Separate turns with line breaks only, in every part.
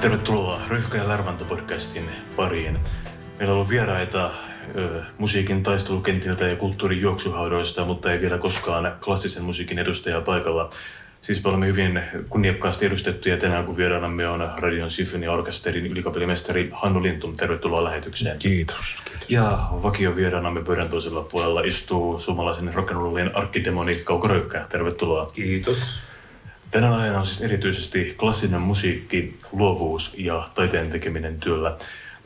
Tervetuloa Ryhkä ja Lärväntä podcastin pariin. Meillä on ollut vieraita ö, musiikin taistelukentiltä ja kulttuurin juoksuhaudoista, mutta ei vielä koskaan klassisen musiikin edustajaa paikalla. Siis me olemme hyvin kunniakkaasti edustettuja tänään, kun vieraanamme on Radion Orkesterin ylikapelimestari Hannu Lintum. Tervetuloa lähetykseen.
Kiitos. kiitos.
Ja vakio vieraanamme pöydän toisella puolella istuu suomalaisen rock'n'rollin arkkidemoni Kauko Röyhkä. Tervetuloa.
Kiitos.
Tänään aiheena on siis erityisesti klassinen musiikki, luovuus ja taiteen tekeminen työllä.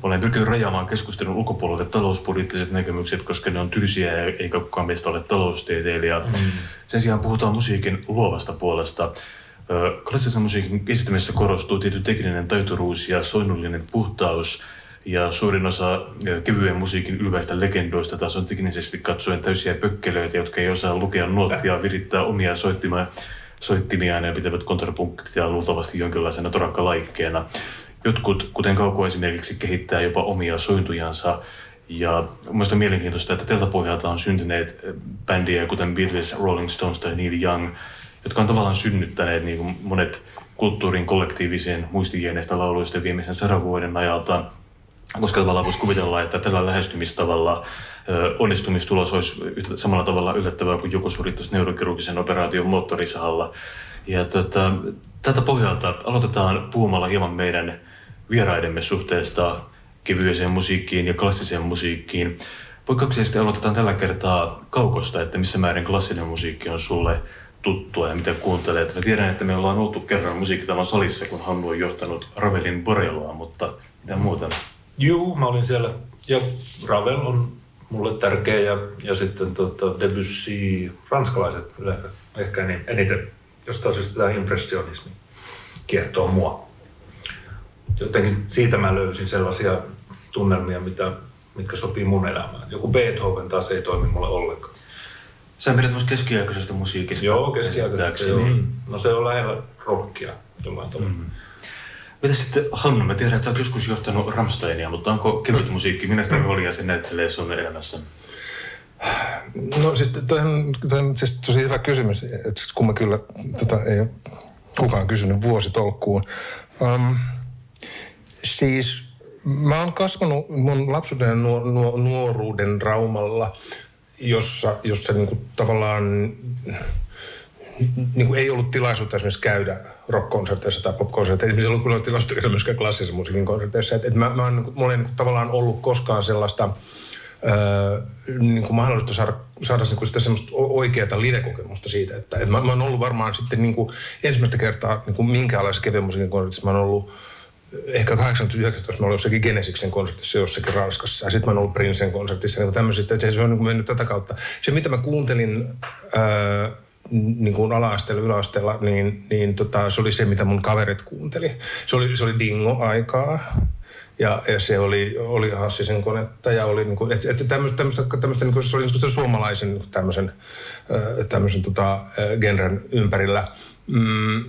Olen pyrkinyt rajaamaan keskustelun ulkopuolelle talouspoliittiset näkemykset, koska ne on tylsiä ja eikä kukaan meistä ole taloustieteilijä. Mm. Sen sijaan puhutaan musiikin luovasta puolesta. Klassisen musiikin esittämisessä korostuu tietty tekninen taituruus ja soinnullinen puhtaus. Ja suurin osa kevyen musiikin ylväistä legendoista taas on teknisesti katsoen täysiä pökkelöitä, jotka ei osaa lukea nuottia, virittää omia soittimia, soittimiaan ja pitävät kontrapunktia luultavasti jonkinlaisena torakkalaikkeena. Jotkut, kuten Kauko esimerkiksi, kehittää jopa omia sointujansa. Ja mielestäni on mielenkiintoista, että tältä pohjalta on syntyneet bändiä, kuten Beatles, Rolling Stones tai Neil Young, jotka on tavallaan synnyttäneet niin monet kulttuurin kollektiivisen muistijieneistä lauluista viimeisen sadan vuoden ajalta. Koska tavallaan voisi kuvitella, että tällä lähestymistavalla onnistumistulos olisi samalla tavalla yllättävää kuin joku surittaisi neurokirurgisen operaation moottorisahalla. Ja tota, tältä pohjalta aloitetaan puhumalla hieman meidän vieraidemme suhteesta kevyeseen musiikkiin ja klassiseen musiikkiin. Poikkeuksellisesti aloitetaan tällä kertaa kaukosta, että missä määrin klassinen musiikki on sulle tuttua ja mitä kuuntelet. Mä tiedän, että me ollaan oltu kerran musiikkitalon salissa, kun Hannu on johtanut Ravelin Borelloa, mutta mitä muuta?
Juu, mä olin siellä. Ja Ravel on mulle tärkeä ja, ja sitten tota, Debussy, ranskalaiset ehkä niin, eniten, jostain syystä tämä impressionismi kiehtoo mua jotenkin siitä mä löysin sellaisia tunnelmia, mitä, mitkä sopii mun elämään. Joku Beethoven taas ei toimi mulle ollenkaan.
Sä pidät myös keskiaikaisesta musiikista.
Joo, keskiaikaisesta. Joo. Mm. No se on lähellä rockia jollain tavalla. Mm.
Mitä sitten Hannu, mä tiedän, että sä oot joskus johtanut Ramsteinia, mutta onko kevyt musiikki, minä sitä roolia se näyttelee sun elämässä?
No sitten toi on, toi on siis tosi hyvä kysymys, että kun mä kyllä tota, ei ole kukaan kysynyt vuositolkkuun. Um, Siis mä oon kasvanut mun lapsuuden ja nuor- nuor- nuoruuden raumalla, jossa, jossa niinku tavallaan niin ei ollut tilaisuutta esimerkiksi käydä rock-konserteissa tai pop-konserteissa. Ei ollut tilaisuutta käydä myöskään klassisen musiikin konserteissa. Et, et mä, mä oon, mulla ei niin tavallaan ollut koskaan sellaista öö, niin kuin mahdollista saada, saada niin kuin sitä semmoista oikeaa live-kokemusta siitä. Että, et mä, mä oon ollut varmaan sitten niin kuin ensimmäistä kertaa niin kuin minkäänlaisessa kevyen musiikin konsertissa. Mä oon ollut ehkä 89 mä olin jossakin Genesiksen konsertissa jossakin Ranskassa. Ja sitten mä oon ollut Princen konsertissa niin tämmöisistä. Se, se on niin mennyt tätä kautta. Se, mitä mä kuuntelin ää, niin kuin ala-asteella, yläasteella, niin, niin tota, se oli se, mitä mun kaverit kuunteli. Se oli, se oli dingo-aikaa. Ja, ja se oli, oli Hassisen konetta ja oli niin että, että tämmöistä, tämmöistä, tämmöistä niin kuin, se oli niin kuin suomalaisen niin kuin tämmöisen, tämmöisen tota, genren ympärillä. Mm,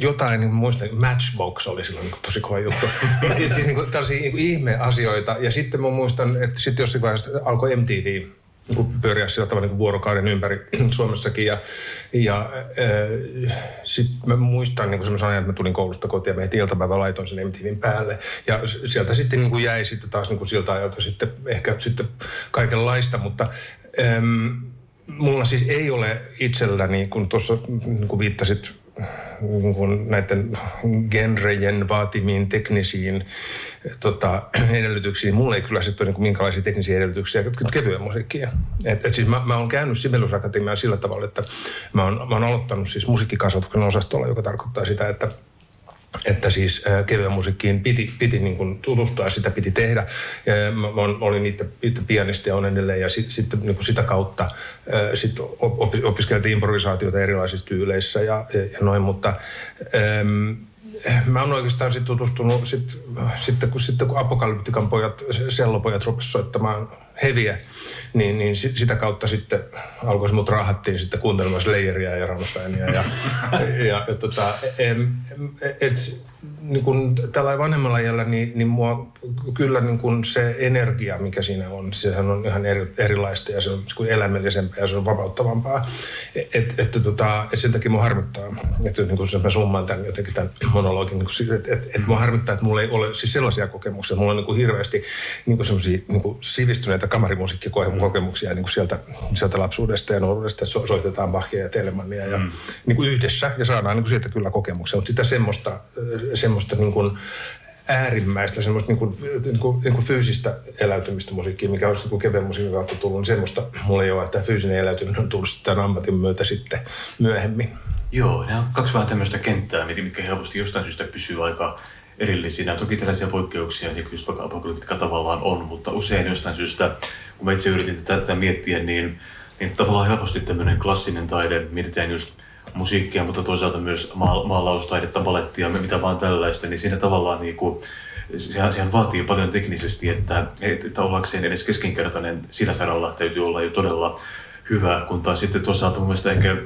jotain, niin muistan, Matchbox oli silloin niin tosi kova juttu. siis niin kuin, tällaisia niin ihmeasioita. Ja sitten mä muistan, että sitten jossain vaiheessa alkoi MTV pyöriä sillä tavalla niin vuorokauden ympäri Suomessakin. Ja, ja äh, sitten mä muistan niin semmoisen ajan, että mä tulin koulusta kotiin ja heti iltapäivä laitoin sen MTVn päälle. Ja sieltä sitten niin kuin jäi sitten taas niin kuin siltä ajalta sitten ehkä sitten kaikenlaista, mutta ähm, mulla siis ei ole itselläni, kun tuossa niin viittasit niin kuin näiden genrejen vaatimiin teknisiin tota, edellytyksiin. Mulla ei kyllä sitten ole niin minkälaisia teknisiä edellytyksiä kevyen musiikkia. Et, et siis mä, mä oon käynyt Sibelius Akatemiaan sillä tavalla, että mä oon, mä oon aloittanut siis musiikkikasvatuksen osastolla, joka tarkoittaa sitä, että että siis kevyen musiikkiin piti, piti niin kuin tutustua sitä piti tehdä. Mä, olin itse, itse pianisti ja on edelleen ja sitten sit, niin sitä kautta sit opiskeltiin improvisaatiota erilaisissa tyyleissä ja, ja, noin, mutta ähm, mä oon oikeastaan sitten tutustunut, sit, sitten, kun, sitten kun Apokalyptikan pojat, sellopojat rupesivat soittamaan heviä, niin, niin sitä kautta sitten alkoi mut raahattiin sitten kuuntelemaan Slayeria ja Rammsteinia. Ja, ja, ja, ja tota, et, et, niin kun tällä vanhemmalla iällä, niin, niin mua kyllä niin kun se energia, mikä siinä on, sehän on ihan eri, erilaista ja se on niin elämällisempää ja se on vapauttavampaa. Et, et, tota, et sen takia mua harmittaa, että niin kun mä summaan tämän jotenkin tämän monologin, niin että et, et mua harmittaa, että mulla ei ole siis sellaisia kokemuksia. Mulla on niin hirveästi niin semmoisia niin sivistyneitä kamarimusiikkikokemuksia niin sieltä, sieltä lapsuudesta ja nuoruudesta, että so, soitetaan Bachia ja Telemannia ja mm. niin kuin yhdessä ja saadaan niin kuin siitä kyllä kokemuksia. Mutta sitä semmoista, semmoista niin kuin äärimmäistä semmoista niin kuin, niin kuin, niin kuin fyysistä eläytymistä musiikkia, mikä olisi niin kevyen musiikin kautta tullut, niin semmoista mulla ei ole, että fyysinen eläytyminen on tullut tämän ammatin myötä sitten myöhemmin.
Joo, nämä on kaksi vähän tämmöistä kenttää, mitkä helposti jostain syystä pysyy aika erillisiä. Toki tällaisia poikkeuksia, niin kuin vaikka apokalyptika tavallaan on, mutta usein jostain syystä, kun mä itse yritin tätä, tätä miettiä, niin, niin tavallaan helposti tämmöinen klassinen taide, mietitään just musiikkia, mutta toisaalta myös maalaustaidetta, balettia, mitä vaan tällaista, niin siinä tavallaan niin kuin, sehän, sehän vaatii paljon teknisesti, että, että ollakseen edes keskinkertainen sillä saralla täytyy olla jo todella hyvä, kun taas sitten toisaalta mun mielestä ehkä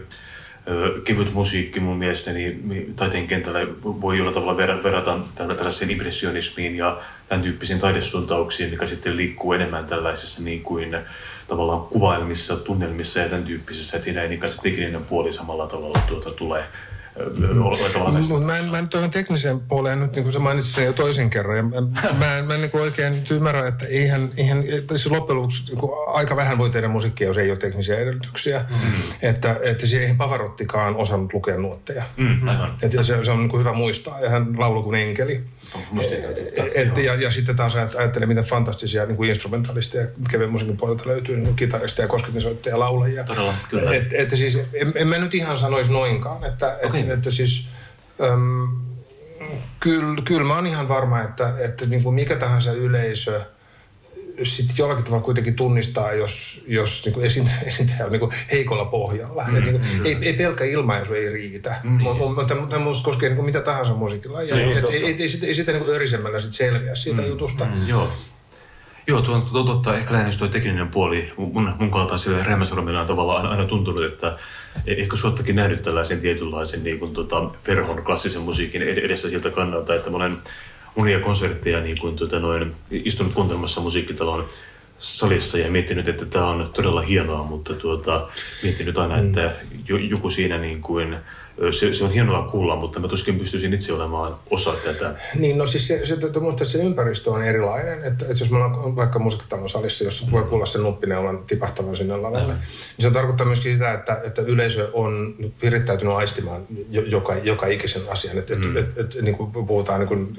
kevyt musiikki mun mielestä niin taiteen kentällä voi jollain tavalla verrata tällaiseen impressionismiin ja tämän tyyppisiin taidesuuntauksiin, mikä sitten liikkuu enemmän tällaisessa niin kuin tavallaan kuvailmissa, tunnelmissa ja tämän tyyppisessä, että siinä ei niin se tekninen puoli samalla tavalla tuota tulee
mutta mä en, mä en tuohon tekniseen puoleen nyt, niin kuin sä mainitsit sen jo toisen kerran, ja mä, mä en, mä en niin kuin oikein ymmärrä, että eihän, eihän siis loppujen lopuksi niin aika vähän voi tehdä musiikkia, jos ei ole teknisiä edellytyksiä. Mm. Että, että siihen eihän Pavarottikaan osannut lukea nuotteja. Mm, että se, se on niin kuin hyvä muistaa, ja hän laulu kuin enkeli. Et, ja, ja sitten taas ajattelee, miten fantastisia niin kuin instrumentalisteja kevyen musiikin puolelta löytyy, niin kitaristeja, kosketinsoittajia, laulajia.
Todella, kyllä.
Et, että siis, en, en mä nyt ihan sanoisi noinkaan, että, okay. Että, että siis... Äm, kyllä, kyllä mä oon ihan varma, että, että niin kuin mikä tahansa yleisö – sitten jollakin tavalla kuitenkin tunnistaa, jos, jos niin kuin esiintyjä on niin kuin heikolla pohjalla. Mm, niin kuin, mm, ei, ei pelkkä ilmaisu ei riitä, mm, mutta, mutta minusta koskee niin kuin mitä tahansa musiikilla. Ja, niin, et, ei, ei, ei, sitä, ei sitä niin kuin örisemällä sit selviä siitä mm, jutusta. Mm,
joo. Joo, tuo on totta. Ehkä lähinnä tuo tekninen puoli. Mun, mun kaltaisille rämmäsormilla on tavallaan aina, aina tuntunut, että e- ehkä suottakin nähnyt tällaisen tietynlaisen niin kuin, tota, verhon klassisen musiikin edessä siltä kannalta, että mä olen monia konsertteja niin kuin, tuota, noin, istunut kuuntelemassa musiikkitalon salissa ja miettinyt, että tämä on todella hienoa, mutta tuota, miettinyt aina, mm. että joku siinä niin kuin, se, se on hienoa kuulla, mutta mä tuskin pystyisin itse olemaan osa tätä.
Niin, no siis se, se, että, mutta se ympäristö on erilainen. Että, että jos me ollaan vaikka musiikkitalon salissa, jos voi kuulla sen nuppineulan tipahtavan sinne lavalle, niin se tarkoittaa myöskin sitä, että, että yleisö on virittäytynyt aistimaan joka, joka ikisen asian. Että, mm. että, että, että niin kuin puhutaan niin kuin,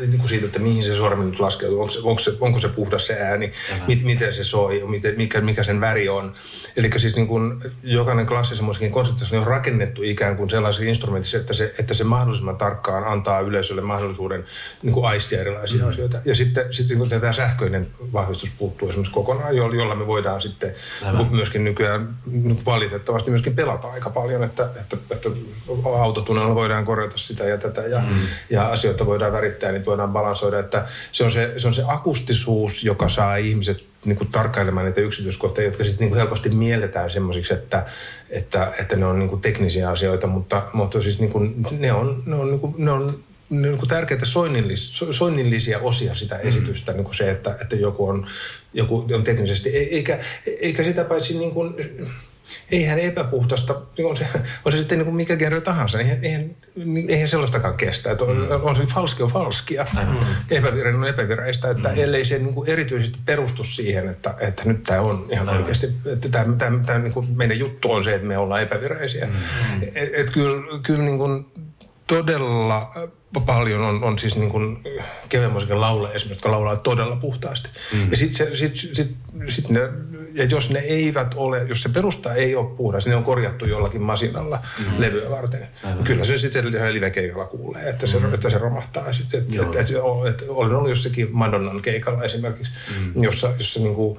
niin kuin siitä, että mihin se sormi nyt laskeutuu, onko se, onko se, onko se puhdas se ääni, mit, miten se soi, miten, mikä, mikä sen väri on. Eli siis niin kuin jokainen klassisen musiikin konsertissa on rakennettu ikään kuin sellaisen instrumentissa, että se, että se mahdollisimman tarkkaan antaa yleisölle mahdollisuuden niin kuin aistia erilaisia mm. asioita. Ja sitten, sitten niin tämä sähköinen vahvistus puuttuu esimerkiksi kokonaan, jolla me voidaan sitten Aivan. myöskin nykyään niin valitettavasti myöskin pelata aika paljon, että, että, että autotunnella voidaan korjata sitä ja tätä ja, mm. ja asioita voidaan värittää, niin voidaan balansoida. Että se, on se, se on se akustisuus, joka saa ihmiset niin kuin tarkkailemaan niitä yksityiskohtia, jotka sitten niin helposti mielletään semmoisiksi, että, että, että ne on niin kuin teknisiä asioita, mutta, mutta siis niin kuin, ne on, ne on, niin kuin, ne on niin kuin tärkeitä soinnillis, soinnillisia osia sitä mm-hmm. esitystä, niin kuin se, että, että joku, on, joku on teknisesti, eikä, eikä sitä paitsi niin kuin, eihän epäpuhtasta, niin on se, on se sitten niin kuin mikä genre tahansa, niin eihän, eihän, eihän sellaistakaan kestä. Että on, mm. on se falski on falskia, mm. epävirallinen on epävirallista, että mm. ellei se niin kuin erityisesti perustu siihen, että, että nyt tämä on ihan mm. oikeasti, että tämä, tämä, tämä niin kuin meidän juttu on se, että me ollaan epävirallisia. Mm. Et, et kyllä, kyllä niin kuin todella paljon on, on siis niin kuin kevyen musiikin esimerkiksi, jotka laulaa todella puhtaasti. Mm. Ja sitten sit, sit, sit ne ja jos ne eivät ole, jos se perusta ei ole puhdas, niin ne on korjattu jollakin masinalla mm. levyä varten. Niin kyllä se sitten se live-keikalla kuulee, että se, mm. että se romahtaa. Sitten, että, että, että, että, olen ollut jossakin Madonnan keikalla esimerkiksi, mm. jossa, jossa niin kuin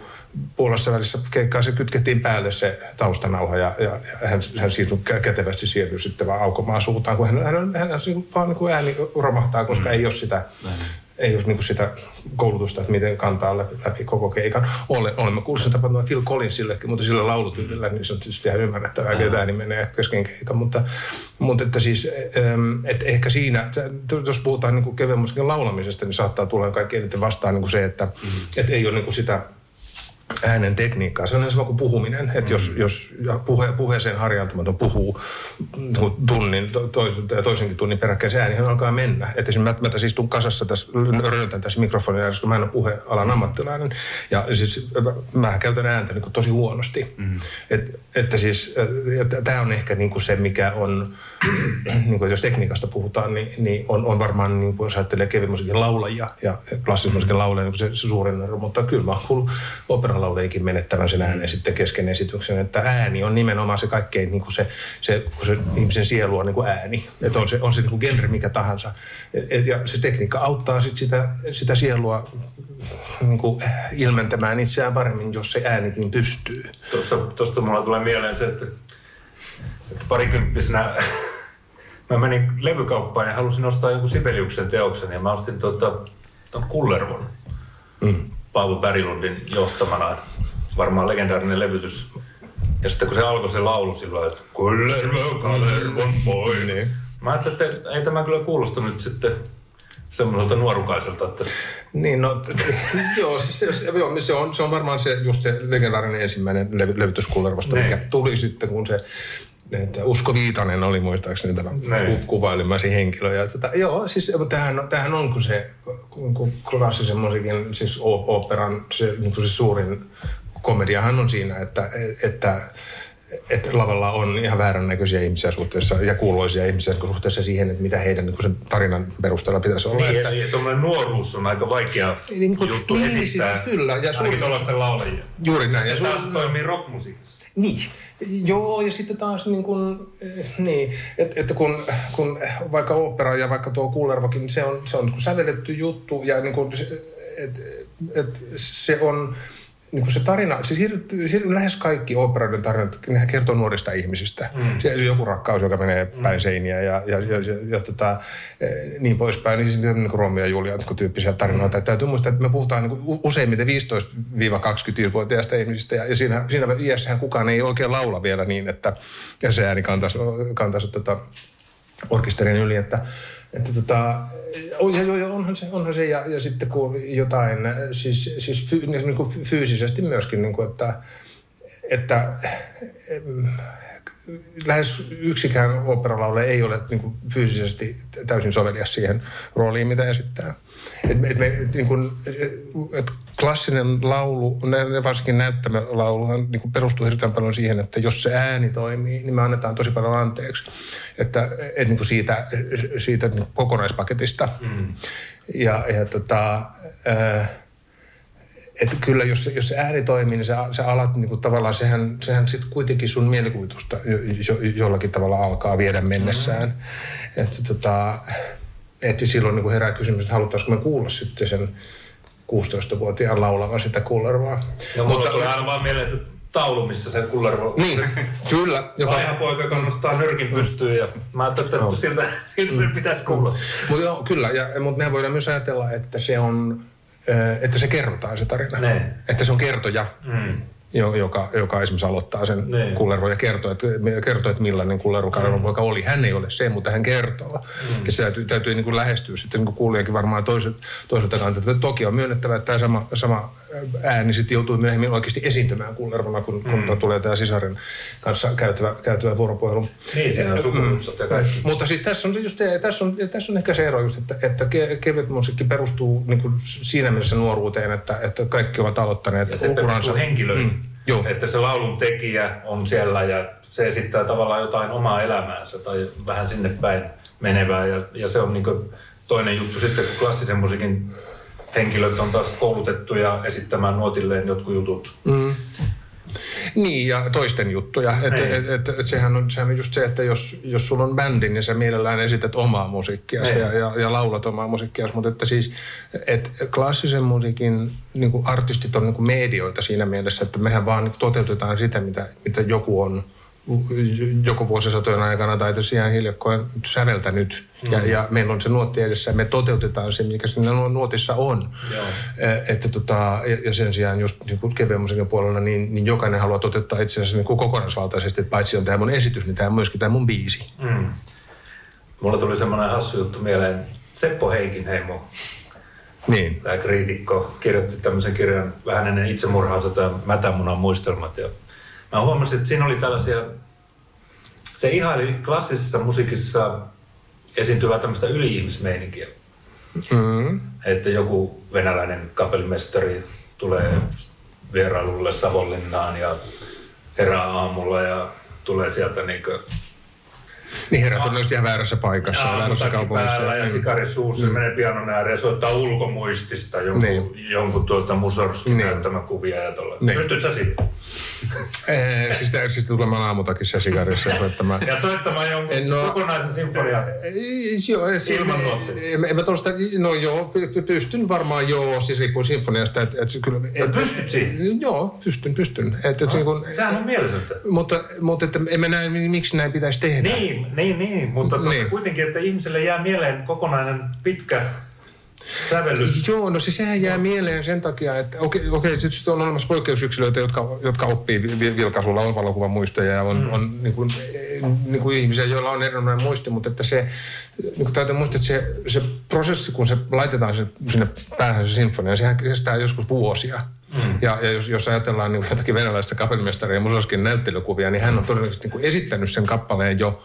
puolessa välissä keikkaa se kytkettiin päälle se taustanauha ja, ja, ja hän, hän siitä kätevästi siirtyi sitten vaan aukomaan suutaan, kun hän, hän, hän, hän, hän vaan niin kuin ääni romahtaa, koska mm. ei ole sitä Näin ei ole niin sitä koulutusta, että miten kantaa läpi, läpi koko keikan. Olen, olemme kuulleet sen tapahtuman Phil Collinsillekin, mutta sillä laulutyydellä, niin se on tietysti ihan ymmärrettävää, että ääni menee kesken keikan. Mutta, mutta että siis, että ehkä siinä, jos puhutaan niin kevyen musiikin laulamisesta, niin saattaa tulla kaikki eniten vastaan niin kuin se, että, mm. että ei ole niin sitä äänen tekniikkaa. Se on sama kuin puhuminen, että mm. jos, jos puhe, puheeseen harjaantumaton puhuu tunnin, to, toisenkin tunnin peräkkäin, se äänihän alkaa mennä. Että esimerkiksi mä, mä siis tuun kasassa tässä, rönötän tässä mikrofonia, koska mä en ole puhealan ammattilainen. Ja siis mä käytän ääntä niin kuin tosi huonosti. Mm. Et, että siis, tämä on ehkä niin kuin se, mikä on, niin kuin jos tekniikasta puhutaan, niin, niin on, on varmaan, niin kuin jos ajattelee kevin laulajia ja klassisen musiikin laulajia, niin se, se suurin ero. Mutta kyllä mä oon kuullut operalaulajikin menettävän sen äänen sitten kesken esityksen. Että ääni on nimenomaan se kaikkein, niin kuin se, se, kun se ihmisen sielu on niin kuin ääni. Että on se, on se niin kuin genre mikä tahansa. Et, et, ja se tekniikka auttaa sit sitä, sitä sielua niin kuin ilmentämään itseään paremmin, jos se äänikin pystyy.
Tuossa, tuosta mulla tulee mieleen se, että, että parikymppisenä mä menin levykauppaan ja halusin ostaa jonkun Sibeliuksen teoksen ja mä ostin tuota, tuon Kullervon. Mm. Paavo Pärilundin johtamana. Varmaan legendaarinen levytys. Ja sitten kun se alkoi se laulu silloin, että Kullervo, Kalervon boy. Niin. Mä ajattelin, että ei tämä kyllä kuulosta nyt sitten semmoiselta nuorukaiselta. Että...
Niin, no joo, se, se, joo, se, on, se on varmaan se, just se legendaarinen ensimmäinen levy, levytys Kullervosta, mikä niin. tuli sitten, kun se että Usko Viitanen oli muistaakseni tämä ku, kuvailemasi henkilö. Ja tota, joo, siis tämähän, tämähän on kuin se kun klassisen musiikin, siis operan se, niin se suurin komediahan on siinä, että, että että lavalla on ihan väärännäköisiä ihmisiä suhteessa ja kuuluisia ihmisiä suhteessa siihen, että mitä heidän niin sen tarinan perusteella pitäisi olla.
Niin,
että,
niin tuommoinen nuoruus on aika vaikea niin, juttu niin, esittää.
Siis, kyllä. Ja
suuri, laulajia.
Juuri näin.
Se ja taas suuri, toimii rockmusiikissa.
Niin, joo ja sitten taas niin kuin, niin, että, että kun, kun vaikka opera ja vaikka tuo Kullervakin, niin se on, se on sävelletty juttu ja niin kuin, että et, se on, niin kuin se tarina, siis lähes kaikki oopperoiden tarinat, nehän kertoo nuorista ihmisistä. Mm. Se, se joku rakkaus, joka menee mm. päin seiniä ja, ja, ja, ja, ja tota, e, niin poispäin. Niin siis niin kuin Romeo ja Julia niin tyyppisiä tarinoita. Mm. Täytyy muistaa, että me puhutaan niin kuin useimmiten 15-25-vuotiaista ihmisistä. Ja, ja siinä, siinä iässähän kukaan ei oikein laula vielä niin, että ja se ääni kantaisi, kantaisi tota, orkesterin yli, että että tota, on, ja, ja, onhan se, onhan se ja, ja sitten kun jotain, siis, siis fy, niin kuin fyysisesti myöskin, niin kuin, että, että lähes yksikään operalaule ei ole niin kuin fyysisesti täysin sovelias siihen rooliin, mitä esittää. Et, et me, et, niin kuin, et klassinen laulu, varsinkin näyttämölaulu, niin perustuu hirveän paljon siihen, että jos se ääni toimii, niin me annetaan tosi paljon anteeksi. Että et, niin siitä, siitä niin kokonaispaketista. Mm. Ja, ja tota, äh, että kyllä jos, jos se ääni toimii, niin sä, sä alat niin kuin tavallaan, sehän, sehän sitten kuitenkin sun mielikuvitusta jo, jo, jollakin tavalla alkaa viedä mennessään. Mm-hmm. Että tota, että silloin niin kuin herää kysymys, että halutaanko me kuulla sitten sen 16-vuotiaan laulavan sitä kullervaa.
No, Mutta tulee aina vaan mieleen se taulu, missä se kullervo...
Niin, kyllä.
Joka... Laiha poika kannustaa nyrkin pystyyn ja mä ajattelin, että no. siltä, siltä mm. pitäisi kuulla.
Mutta joo, kyllä, ja, mutta me voidaan myös ajatella, että se on että se kerrotaan se tarina. Ne. Että se on kertoja. Mm joka, joka esimerkiksi aloittaa sen niin. kullervo ja kertoo, että, kertoo, että millainen mm. poika oli. Hän ei ole se, mutta hän kertoo. Mm. Ja se täytyy, täytyy niin kuin lähestyä sitten niin kuulijakin varmaan toiset, toiselta kantilta. Toki on myönnettävä, että tämä sama, sama ääni sitten joutuu myöhemmin oikeasti esiintymään kullervona, kun, mm. kun tulee tämä sisaren kanssa käytävä, käytävä vuoropuhelu.
Niin, siinä on mm. ja kaikki.
Mutta siis tässä on, just, tässä on, tässä on ehkä se ero just, että, että kevyt musiikki perustuu niin kuin siinä mielessä nuoruuteen, että, että kaikki ovat aloittaneet
ja se henkilöihin. Mm. Joo. Että se laulun tekijä on siellä ja se esittää tavallaan jotain omaa elämäänsä tai vähän sinne päin menevää. Ja, ja se on niin toinen juttu sitten, kun klassisen musiikin henkilöt on taas koulutettuja esittämään nuotilleen jotkut jutut. Mm.
Niin, ja toisten juttuja. Et,
Niin.
et, et, et, sehän, on, sehän on just se, että jos, jos sulla on bändi, niin sä mielellään esität omaa musiikkia
Niin.
ja, ja, ja laulat omaa musiikkia. Mutta että siis, et klassisen musiikin niin artistit on niin medioita siinä mielessä, että mehän vaan toteutetaan sitä, mitä, mitä joku on joku vuosisatojen aikana tai tosiaan hiljakkoin säveltänyt. Mm. Ja, ja meillä on se nuotti edessä ja me toteutetaan se, mikä siinä nuo- nuotissa on.
Joo.
Että tota, ja, ja sen sijaan just niin kuin kevyen puolella, niin, niin jokainen haluaa toteuttaa itsensä niin kuin kokonaisvaltaisesti, että paitsi on tämä mun esitys, niin tämä on myöskin tämä mun biisi.
Mm. Mulla tuli semmoinen hassu juttu mieleen. Seppo Heikinheimo,
Niin.
tämä kriitikko, kirjoitti tämmöisen kirjan vähän ennen itsemurhaansa, tämä Mätämunan muistelmat. Ja mä huomasin, että siinä oli tällaisia, se ihaili klassisessa musiikissa esiintyvää tämmöistä yli-ihmismeininkiä.
Mm.
Että joku venäläinen kapellimestari tulee vierailulle Savonlinnaan ja herää aamulla ja tulee sieltä niinkö
Niin herrat on just ihan väärässä paikassa ja väärässä kaupungissa.
päällä ja
Mm.
sikari suussa mm. menee pianon ääreen ja soittaa ulkomuistista jonkun,
Niin.
jonkun tuolta Musorskin
Niin.
näyttämä kuvia ja tuolla.
Niin.
Pystyt sä siihen?
Eh, siis, tää- siis tulemaan aamutakissa sikarissa ja soittamaan.
Ja soittamaan jonkun
En oo-
kokonaisen sinfonian.
Ei, Joo, ei, se-
Ilman.
En, mä tuosta, no joo, py- py- pystyn varmaan joo, siis riippuu sinfoniasta. Että, että kyllä, et,
pystyt siihen?
Joo, pystyn, pystyn. Että, että, niin kun,
Sehän on mieletöntä.
mutta, mutta että en mä näe, miksi näin pitäisi tehdä.
Niin, niin, niin, mutta
Niin.
niin. kuitenkin, että ihmiselle jää mieleen kokonainen pitkä sävellys.
Joo, no siis sehän jää mieleen sen takia, että okei, okei sitten on olemassa poikkeusyksilöitä, jotka, jotka oppii vi- vi- vilkaisulla, on valokuvan muistoja ja on, mm. on niin kuin, niin kuin ihmisiä, joilla on erinomainen muisti, mutta että se, niin kuin täytyy muistaa, että se, se prosessi, kun se laitetaan se, sinne päähän se sinfonia, sehän kestää joskus vuosia. Mm. Ja, ja jos, jos ajatellaan niin jotakin venäläistä kapellimestaria ja Musoskin näyttelykuvia, niin hän on todennäköisesti niin kuin esittänyt sen kappaleen jo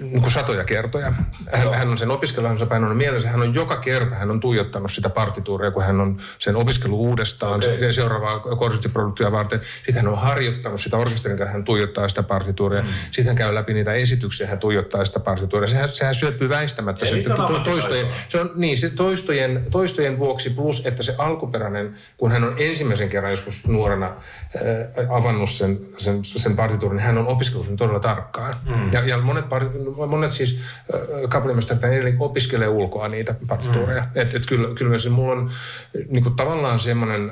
niin kuin satoja kertoja. Hän, hän on sen opiskelunsa painanut mielessä. Hän on joka kerta, hän on tuijottanut sitä partituuria, kun hän on sen opiskellut uudestaan okay. seuraavaa konserttiproduktia varten. Sitten hän on harjoittanut sitä orkesterin kanssa, hän tuijottaa sitä partituuria. Mm. Sitten hän käy läpi niitä esityksiä, hän tuijottaa sitä partituuria. Sehän, sehän syöpyy väistämättä.
Eli se on
to- toistojen, se on niin, se toistojen, toistojen vuoksi plus, että se alkuperäinen, kun hän on ensimmäisen kerran joskus nuorena äh, avannut sen, sen, sen partituurin, niin hän on opiskellut sen todella tarkkaan. Mm. Ja, ja monet, par, monet siis kapellimestarit edelleen opiskelee ulkoa niitä partituureja. Mm. Et, et kyllä, kyllä myös mulla on niin kuin tavallaan semmoinen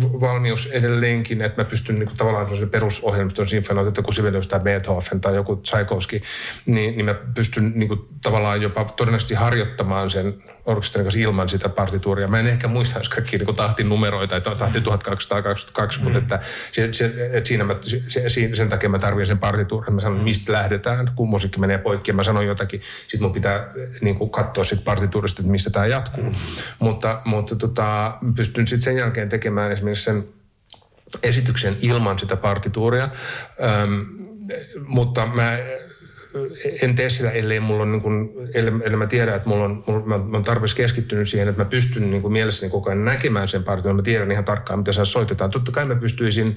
valmius edelleenkin, että mä pystyn niin kuin tavallaan semmoisen perusohjelmiston sinfonioita, että kun Sibelius tai Beethoven tai joku Tchaikovsky, niin, niin mä pystyn niin kuin tavallaan jopa todennäköisesti harjoittamaan sen orkesterin kanssa ilman sitä partituuria. Mä en ehkä muista edes kaikkia niin tahtinumeroita, että on tahti 1222, mm. mutta että, se, se, että siinä mä, se, se, sen takia mä tarvitsen sen partituurin. Mä sanon, mistä lähdetään, kun musiikki menee poikki ja mä sanon jotakin. Sitten mun pitää niin kuin katsoa sit partituurista, että mistä tämä jatkuu. Mm. Mutta, mutta tota, pystyn sitten sen jälkeen tekemään esimerkiksi sen esityksen ilman sitä partituuria. Öm, mutta mä en tee sitä, ellei mulla on, niin kuin, ellei, ellei mä tiedä, että mulla on, mulla, mä, mä oon tarpeeksi keskittynyt siihen, että mä pystyn niin kuin mielessäni koko ajan näkemään sen partion. Mä tiedän ihan tarkkaan, mitä se soitetaan. Totta kai mä pystyisin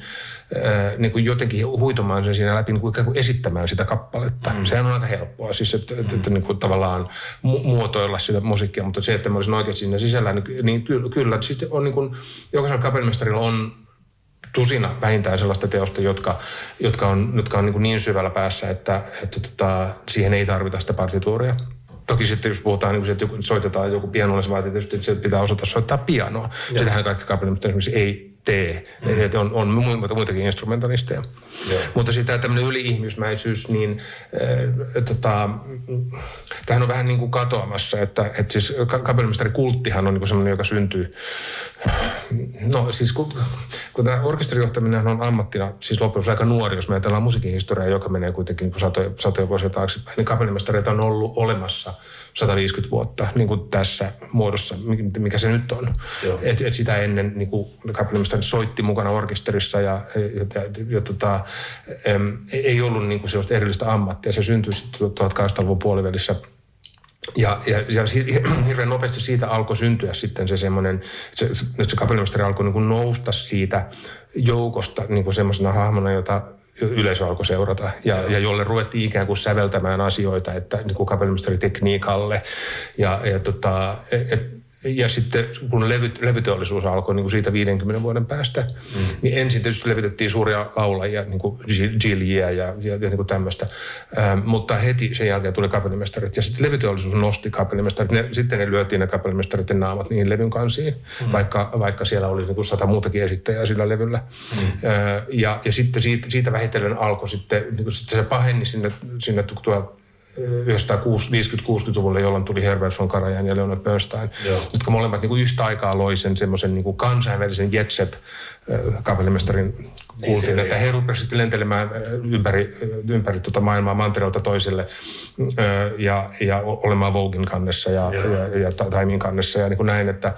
äh, niin kuin jotenkin huitomaan sen siinä läpi, niin kuin kuin esittämään sitä kappaletta. Mm. Sehän on aika helppoa, siis että, että, että niin kuin tavallaan mu- muotoilla sitä musiikkia, mutta se, että mä olisin oikein siinä sisällä, niin, niin kyllä, kyllä siis on niin kuin, jokaisella kapellimestarilla on tusina vähintään sellaista teosta, jotka, jotka on, jotka on niin, niin syvällä päässä, että, että tota, siihen ei tarvita sitä partituuria. Toki sitten jos puhutaan, niin kuin, että joku, soitetaan joku pianolle, se vaatii tietysti, että se pitää osata soittaa pianoa. Ja. Sitähän kaikki kapellimestarit esimerkiksi ei tee. Mm. Että on, on muita, muitakin instrumentalisteja.
Joo.
Mutta sitä tämmöinen yli-ihmismäisyys, niin äh, tota, tämähän on vähän niin kuin katoamassa, että, että siis ka- kapellimestari kulttihan on niin kuin semmoinen, joka syntyy No siis kun, kun tämä orkesterijohtaminen on ammattina, siis loppujen aika nuori, jos me ajatellaan musiikin historiaa, joka menee kuitenkin satoja, satoja vuosia taaksepäin, niin kapellimestareita on ollut olemassa 150 vuotta niin kuin tässä muodossa, mikä se nyt on.
Joo.
Et, et sitä ennen niin kapellimestari soitti mukana orkesterissa ja, ja, ja, ja tota, em, ei ollut niin kuin sellaista erillistä ammattia. Se syntyi sitten 1800-luvun puolivälissä ja, ja, ja hirveän nopeasti siitä alkoi syntyä sitten se semmoinen, se, se, kapellimestari alkoi niin kuin nousta siitä joukosta niin kuin semmoisena hahmona, jota yleisö alkoi seurata. Ja, ja jolle ruvettiin ikään kuin säveltämään asioita, että niin kuin kapellimestari tekniikalle. Ja, ja tota, et, ja sitten kun levy, levyteollisuus alkoi niin kuin siitä 50 vuoden päästä, mm. niin ensin tietysti levytettiin suuria laulajia, niin kuin Jilliä ja, ja, ja niin kuin tämmöistä. Ähm, mutta heti sen jälkeen tuli kapellimestarit ja sitten levyteollisuus nosti kapellimestarit. Ne, sitten ne lyötiin ne kapellimestarit naamat niihin levyn kansiin, mm. vaikka, vaikka siellä oli niin kuin sata muutakin esittäjää sillä levyllä. Mm. Äh, ja, ja sitten siitä, siitä vähitellen alkoi sitten, niin kuin sitten se paheni sinne, sinne 1950-60-luvulla, jolloin tuli Herbert von Karajan ja Leonard Bernstein, Joo. jotka molemmat niin kuin yhtä aikaa loi sen semmoisen niin kansainvälisen jetset kapellimestarin kuultiin, niin, että he rupesivat lentelemään ympäri, ympäri tuota maailmaa mantereelta toiselle ja, ja olemaan Volgin kannessa ja, ja, ja Taimin kannessa. Ja niin kuin näin, että,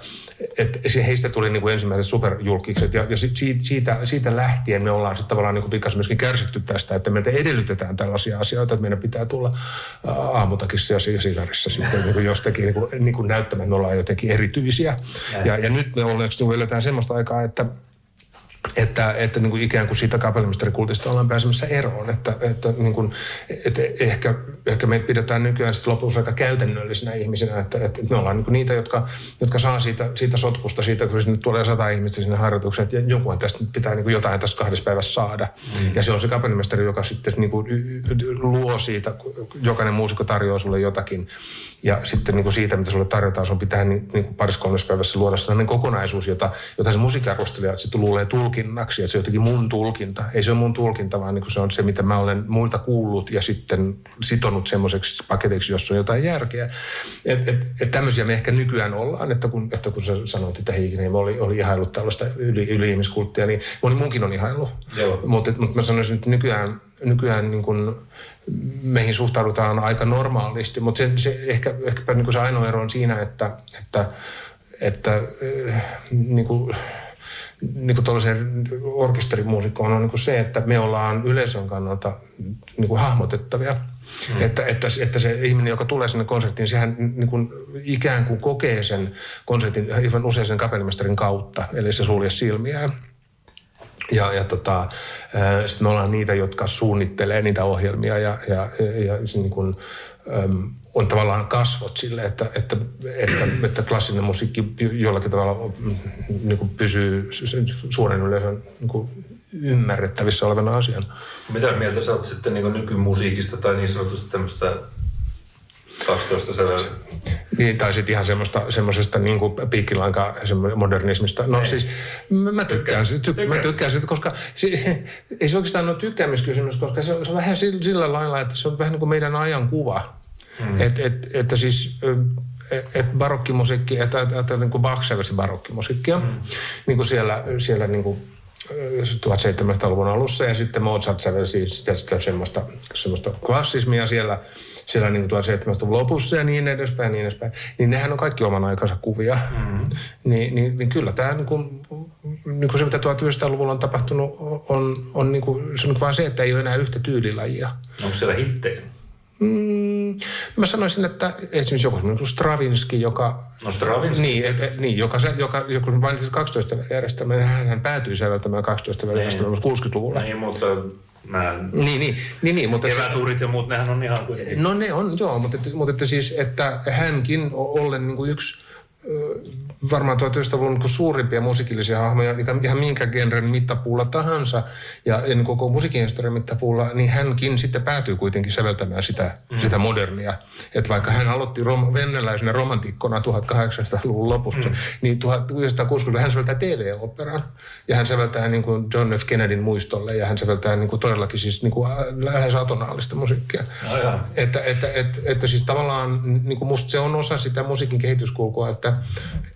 että heistä tuli niin kuin ensimmäiset superjulkikset. Ja, ja sit siitä, siitä lähtien me ollaan sitten tavallaan niin pikkasen myöskin kärsitty tästä, että meiltä edellytetään tällaisia asioita, että meidän pitää tulla aamutakissa ja sigarissa sitten niin kuin jostakin niin kuin, niin kuin näyttämään, että me ollaan jotenkin erityisiä. Ja, ja nyt me onneksi niin eletään semmoista aikaa, että että, että niin kuin ikään kuin siitä kapellimestarikultista ollaan pääsemässä eroon. Että, että, niin kuin, että ehkä, ehkä me pidetään nykyään sitten lopussa aika käytännöllisinä ihmisinä, että, että me ollaan niin kuin niitä, jotka, jotka saa siitä, siitä sotkusta, siitä kun sinne tulee sata ihmistä sinne harjoitukseen, että jonkun tästä pitää niin kuin jotain tässä kahdessa päivässä saada. Mm. Ja se on se kapellimestari, joka sitten niin kuin luo siitä, jokainen muusikko tarjoaa sulle jotakin. Ja sitten niin kuin siitä, mitä sulle tarjotaan, sun pitää niin, niin kuin parissa kolmessa päivässä luoda sellainen kokonaisuus, jota, jota se musiikarvostelija sitten luulee tulkinnaksi. Ja se on jotenkin mun tulkinta. Ei se ole mun tulkinta, vaan niin se on se, mitä mä olen muilta kuullut ja sitten sitonut semmoiseksi paketiksi, jossa on jotain järkeä. Et, et, et tämmöisiä me ehkä nykyään ollaan, että kun, että kun sä sanoit, että Heikinheimo oli, oli ihailut tällaista yli, yli-ihmiskulttia, niin moni munkin on ihailu. Mutta mut mä sanoisin, että nykyään, nykyään niin kuin, meihin suhtaudutaan aika normaalisti, mutta se, se ehkä, ehkäpä niin se ainoa ero on siinä, että, että, että äh, niin kuin, niin kuin tuollaisen orkesterimuusikkoon on niin kuin se, että me ollaan yleisön kannalta niin kuin hahmotettavia. Mm. Että, että, että se ihminen, joka tulee sinne konserttiin, sehän niin kuin ikään kuin kokee sen konsertin ihan usein sen kapellimestarin kautta, eli se sulje silmiään. Ja, ja tota, sitten me ollaan niitä, jotka suunnittelee niitä ohjelmia ja, ja, ja se niin kuin, äm, on tavallaan kasvot sille, että, että, että, että klassinen musiikki jollakin tavalla niin kuin pysyy suuren yleisön niin kuin ymmärrettävissä olevana asiana.
Mitä mieltä sä oot sitten niin nykymusiikista tai niin sanotusti tämmöistä 12 sävellä.
Niin, tai sitten ihan semmoista, semmoisesta niin kuin piikkilanka modernismista. No Ei. siis mä tykkään, siitä, tyk, mä tykkään siitä, koska se, ei se oikeastaan ole tykkäämiskysymys, koska se on, se on vähän sillä lailla, että se on vähän niin kuin meidän ajan kuva. Hmm. Et, et, että siis et, et barokkimusiikki, että, että, että niin kuin Bach sävelsi barokkimusiikkia, hmm. niin kuin siellä, siellä niin kuin 1700-luvun alussa ja sitten Mozart sävelsi sitä, sitä semmoista, semmoista klassismia siellä, siellä niin 1700-luvun lopussa ja niin edespäin, niin edespäin. Niin nehän on kaikki oman aikansa kuvia. Mm. Niin, niin, niin, kyllä tämä niin kuin, niin kuin se, mitä 1900-luvulla on tapahtunut, on, on, niin kuin, se on vaan se, että ei ole enää yhtä tyylilajia.
Onko siellä hittejä?
Mm, mä sanoisin, että esimerkiksi joku semmoinen Stravinsky, joka...
No Stravinsky?
Niin, et, et, niin joka, se, joka, joka kun mainitsit 12 järjestelmää, niin hän, päätyi säveltämään 12 järjestelmää niin. 60-luvulla.
Niin, mutta Mä...
Niin, niin, niin, niin mutta...
Kevätuurit ja muut, nehän on ihan...
No ne on, joo, mutta, mutta että siis, että hänkin ollen niin kuin yksi varmaan 1900-luvun niin suurimpia musiikillisia hahmoja ihan minkä genren mittapuulla tahansa ja, niin koko musiikin mittapuulla, niin hänkin sitten päätyy kuitenkin säveltämään sitä, mm. sitä modernia. Että vaikka hän aloitti rom, venneläisenä romantikkona 1800-luvun lopussa, mm. niin 1960 hän säveltää TV-operan ja hän säveltää niin kuin John F. Kennedyn muistolle ja hän säveltää niin kuin todellakin siis niin kuin lähes atonaalista musiikkia. No, että, että, että, että, siis tavallaan niin kuin musta se on osa sitä musiikin kehityskulkua, että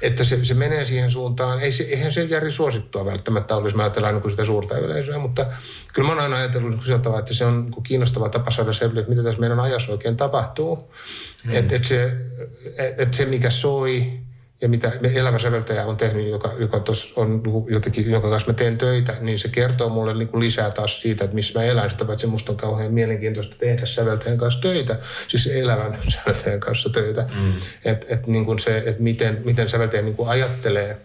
että, se, se menee siihen suuntaan. Ei se, eihän se Jari suosittua välttämättä olisi, mä ajattelen niin sitä suurta yleisöä, mutta kyllä mä oon aina ajatellut niin sillä tavalla, että se on niin kiinnostava tapa saada selville, että mitä tässä meidän ajassa oikein tapahtuu. Mm. Että et se, et, et se, mikä soi, ja mitä elävä säveltäjä on tehnyt, joka, joka on niinku jotenkin, jonka kanssa mä teen töitä, niin se kertoo mulle niin kuin lisää taas siitä, että missä mä elän. Sitä paitsi musta on kauhean mielenkiintoista tehdä säveltäjän kanssa töitä, siis elävän säveltäjän kanssa töitä. Mm. Että et, niin kuin se, että miten, miten säveltäjä niin kuin ajattelee.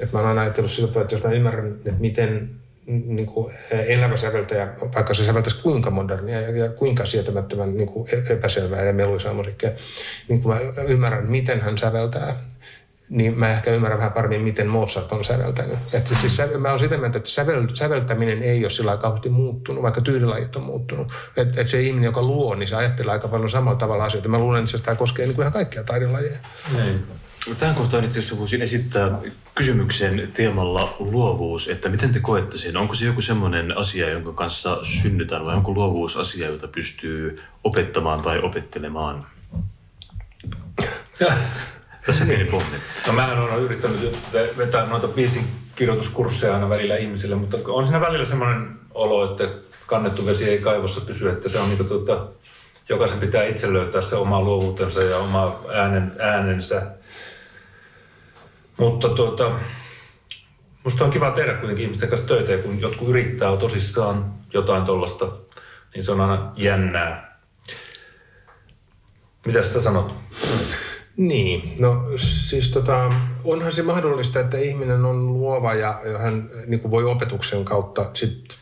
Että mä oon aina ajatellut sillä että jos mä ymmärrän, että miten niin kuin elävä säveltäjä, vaikka se säveltäisi kuinka modernia ja, ja kuinka sietämättömän niin kuin e-, epäselvää ja meluisaa musiikkia, niin kun mä ymmärrän, miten hän säveltää, niin mä ehkä ymmärrän vähän paremmin, miten Mozart on säveltänyt. Että siis, sävel, mä olen sitä mieltä, että sävel, säveltäminen ei ole sillä kauheasti muuttunut, vaikka tyylilajit on muuttunut. Että et se ihminen, joka luo, niin se ajattelee aika paljon samalla tavalla asioita. Mä luulen, että tämä koskee niin kuin ihan kaikkia taidelajeja.
Niin.
Tähän kohtaan itse asiassa voisin esittää kysymyksen teemalla luovuus, että miten te koette sen? Onko se joku semmoinen asia, jonka kanssa synnytään vai onko luovuus asia, jota pystyy opettamaan tai opettelemaan? Tässä pieni pohdin.
No mähän olen yrittänyt vetää noita biisin kirjoituskursseja aina välillä ihmisille, mutta on siinä välillä semmoinen olo, että kannettu vesi ei kaivossa pysy, että se on niin kuin, tuota, jokaisen pitää itse löytää se oma luovuutensa ja oma äänen, äänensä. Mutta tuota, musta on kiva tehdä kuitenkin ihmisten kanssa töitä ja kun jotkut yrittää tosissaan jotain tollasta, niin se on aina jännää. Mitäs sä sanot?
Niin, no siis tota, onhan se mahdollista, että ihminen on luova ja hän niin kuin voi opetuksen kautta sit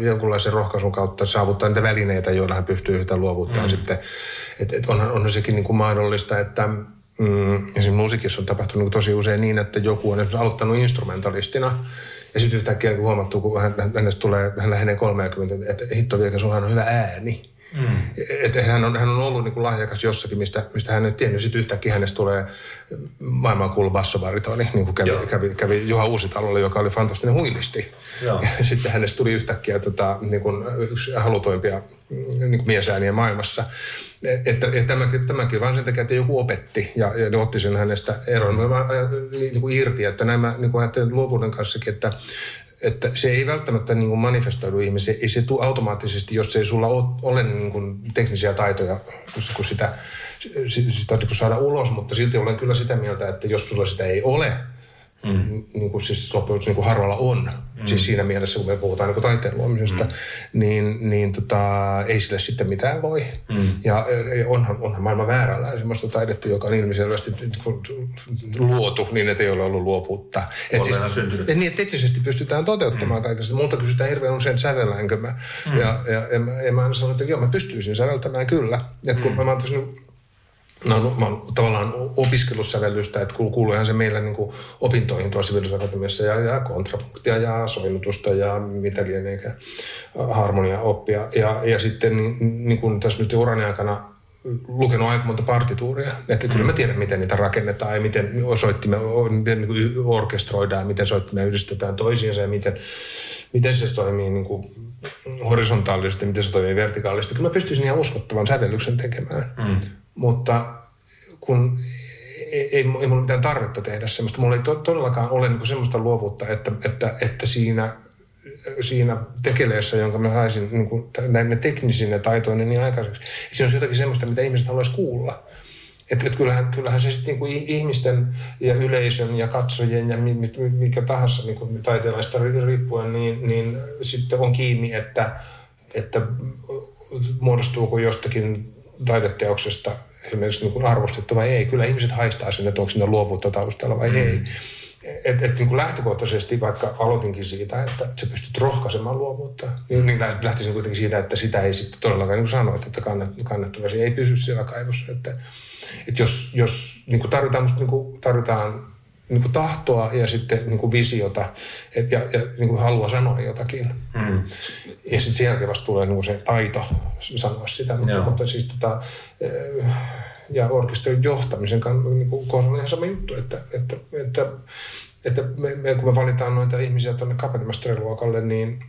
jonkunlaisen rohkaisun kautta saavuttaa niitä välineitä, joilla hän pystyy sitä luovuuttaan mm. sitten. Et, et onhan, onhan sekin niin kuin mahdollista, että mm, esimerkiksi musiikissa on tapahtunut niin tosi usein niin, että joku on aloittanut instrumentalistina ja sitten yhtäkkiä huomattu, kun hän, hänestä tulee, hän lähenee 30, että hitto vielä, sulla on hyvä ääni. Mm. Että hän, on, hän on ollut niin kuin lahjakas jossakin, mistä, mistä hän ei tiennyt. Sitten yhtäkkiä hänestä tulee maailman kuulu bassobaritoni, niin kuin kävi, kävi, kävi Juha Uusitalolle, joka oli fantastinen huilisti. Joo. Ja sitten hänestä tuli yhtäkkiä tota, niin kuin yksi halutoimpia niin kuin miesääniä maailmassa. Että, että tämäkin, tämäkin vaan sen takia, että joku opetti ja, ja ne otti sen hänestä eroon. Mä niin kuin irti, että nämä niin kuin ajattelen luovuuden kanssakin, että että se ei välttämättä niin kuin manifestoidu ihmisiä. Ei se tule automaattisesti, jos ei sulla ole niin kuin teknisiä taitoja, kun sitä, sitä niin kuin saada ulos. Mutta silti olen kyllä sitä mieltä, että jos sulla sitä ei ole, Mm. Niin kuin siis loppujen niin kuin harvalla on. Mm. Siis siinä mielessä, kun me puhutaan niin kuin taiteen luomisesta, mm. niin, niin tota, ei sille sitten mitään voi. Mm. Ja onhan, onhan maailman väärällä sellaista taidetta, joka on ilmiselvästi niin luotu niin, että ei ole ollut luovuutta. Et siis, et niin, teknisesti pystytään toteuttamaan mm. kaikesta. Multa kysytään hirveän usein, sävelläänkö mä. Mm. Ja, ja, ja, mä, ja mä sanon, että joo, mä pystyisin säveltämään kyllä. Et kun mm. mä, mä mä oon tavallaan opiskellut sävellystä, että kuuluuhan se meillä niin opintoihin tuossa Sibeliusakatemiassa ja, ja kontrapunktia ja soinnutusta ja mitä lienee harmonia oppia. Ja, ja sitten niin, niin tässä nyt urani aikana lukenut aika monta partituuria. Että kyllä mä tiedän, miten niitä rakennetaan ja miten soittimme, miten niin orkestroidaan, miten soittimme yhdistetään toisiinsa ja miten, miten se toimii niin kuin horisontaalisesti, miten se toimii vertikaalisesti. Kyllä mä pystyisin ihan uskottavan sävellyksen tekemään. Mm. Mutta kun ei, ei, ei mulla mitään tarvetta tehdä semmoista. Mulla ei to, todellakaan ole niin semmoista luovuutta, että, että, että siinä, siinä tekeleessä, jonka mä saisin niin kuin, näin teknisine taitoinen niin aikaiseksi, siinä on jotakin semmoista, mitä ihmiset haluaisi kuulla. Että et kyllähän, kyllähän se sitten niin ihmisten ja yleisön ja katsojien ja mikä tahansa niin taiteilijaista riippuen, niin, niin sitten on kiinni, että, että muodostuuko jostakin taideteoksesta esimerkiksi niin arvostettu vai ei. Kyllä ihmiset haistaa sen, että onko siinä luovuutta taustalla vai ei. Et, et, niin kuin lähtökohtaisesti, vaikka aloitinkin siitä, että sä pystyt rohkaisemaan luovuutta, niin, niin lähtisin kuitenkin siitä, että sitä ei sitten todellakaan, niin kuin sanoit, että kannattu ei pysy siellä kaivossa. Että, että jos, jos niin kuin tarvitaan, musta, niin kuin tarvitaan niin kuin tahtoa ja sitten niin kuin visiota et, ja, ja niin kuin halua sanoa jotakin. Mm. Ja sitten sen jälkeen vasta tulee niin kuin se taito sanoa sitä. Mutta, mutta siis tota, eh, ja orkesterin johtamisen kannalta niin kohdalla ihan sama juttu, että, että, että, että me, me, kun me valitaan noita ihmisiä tuonne kapellimestariluokalle, niin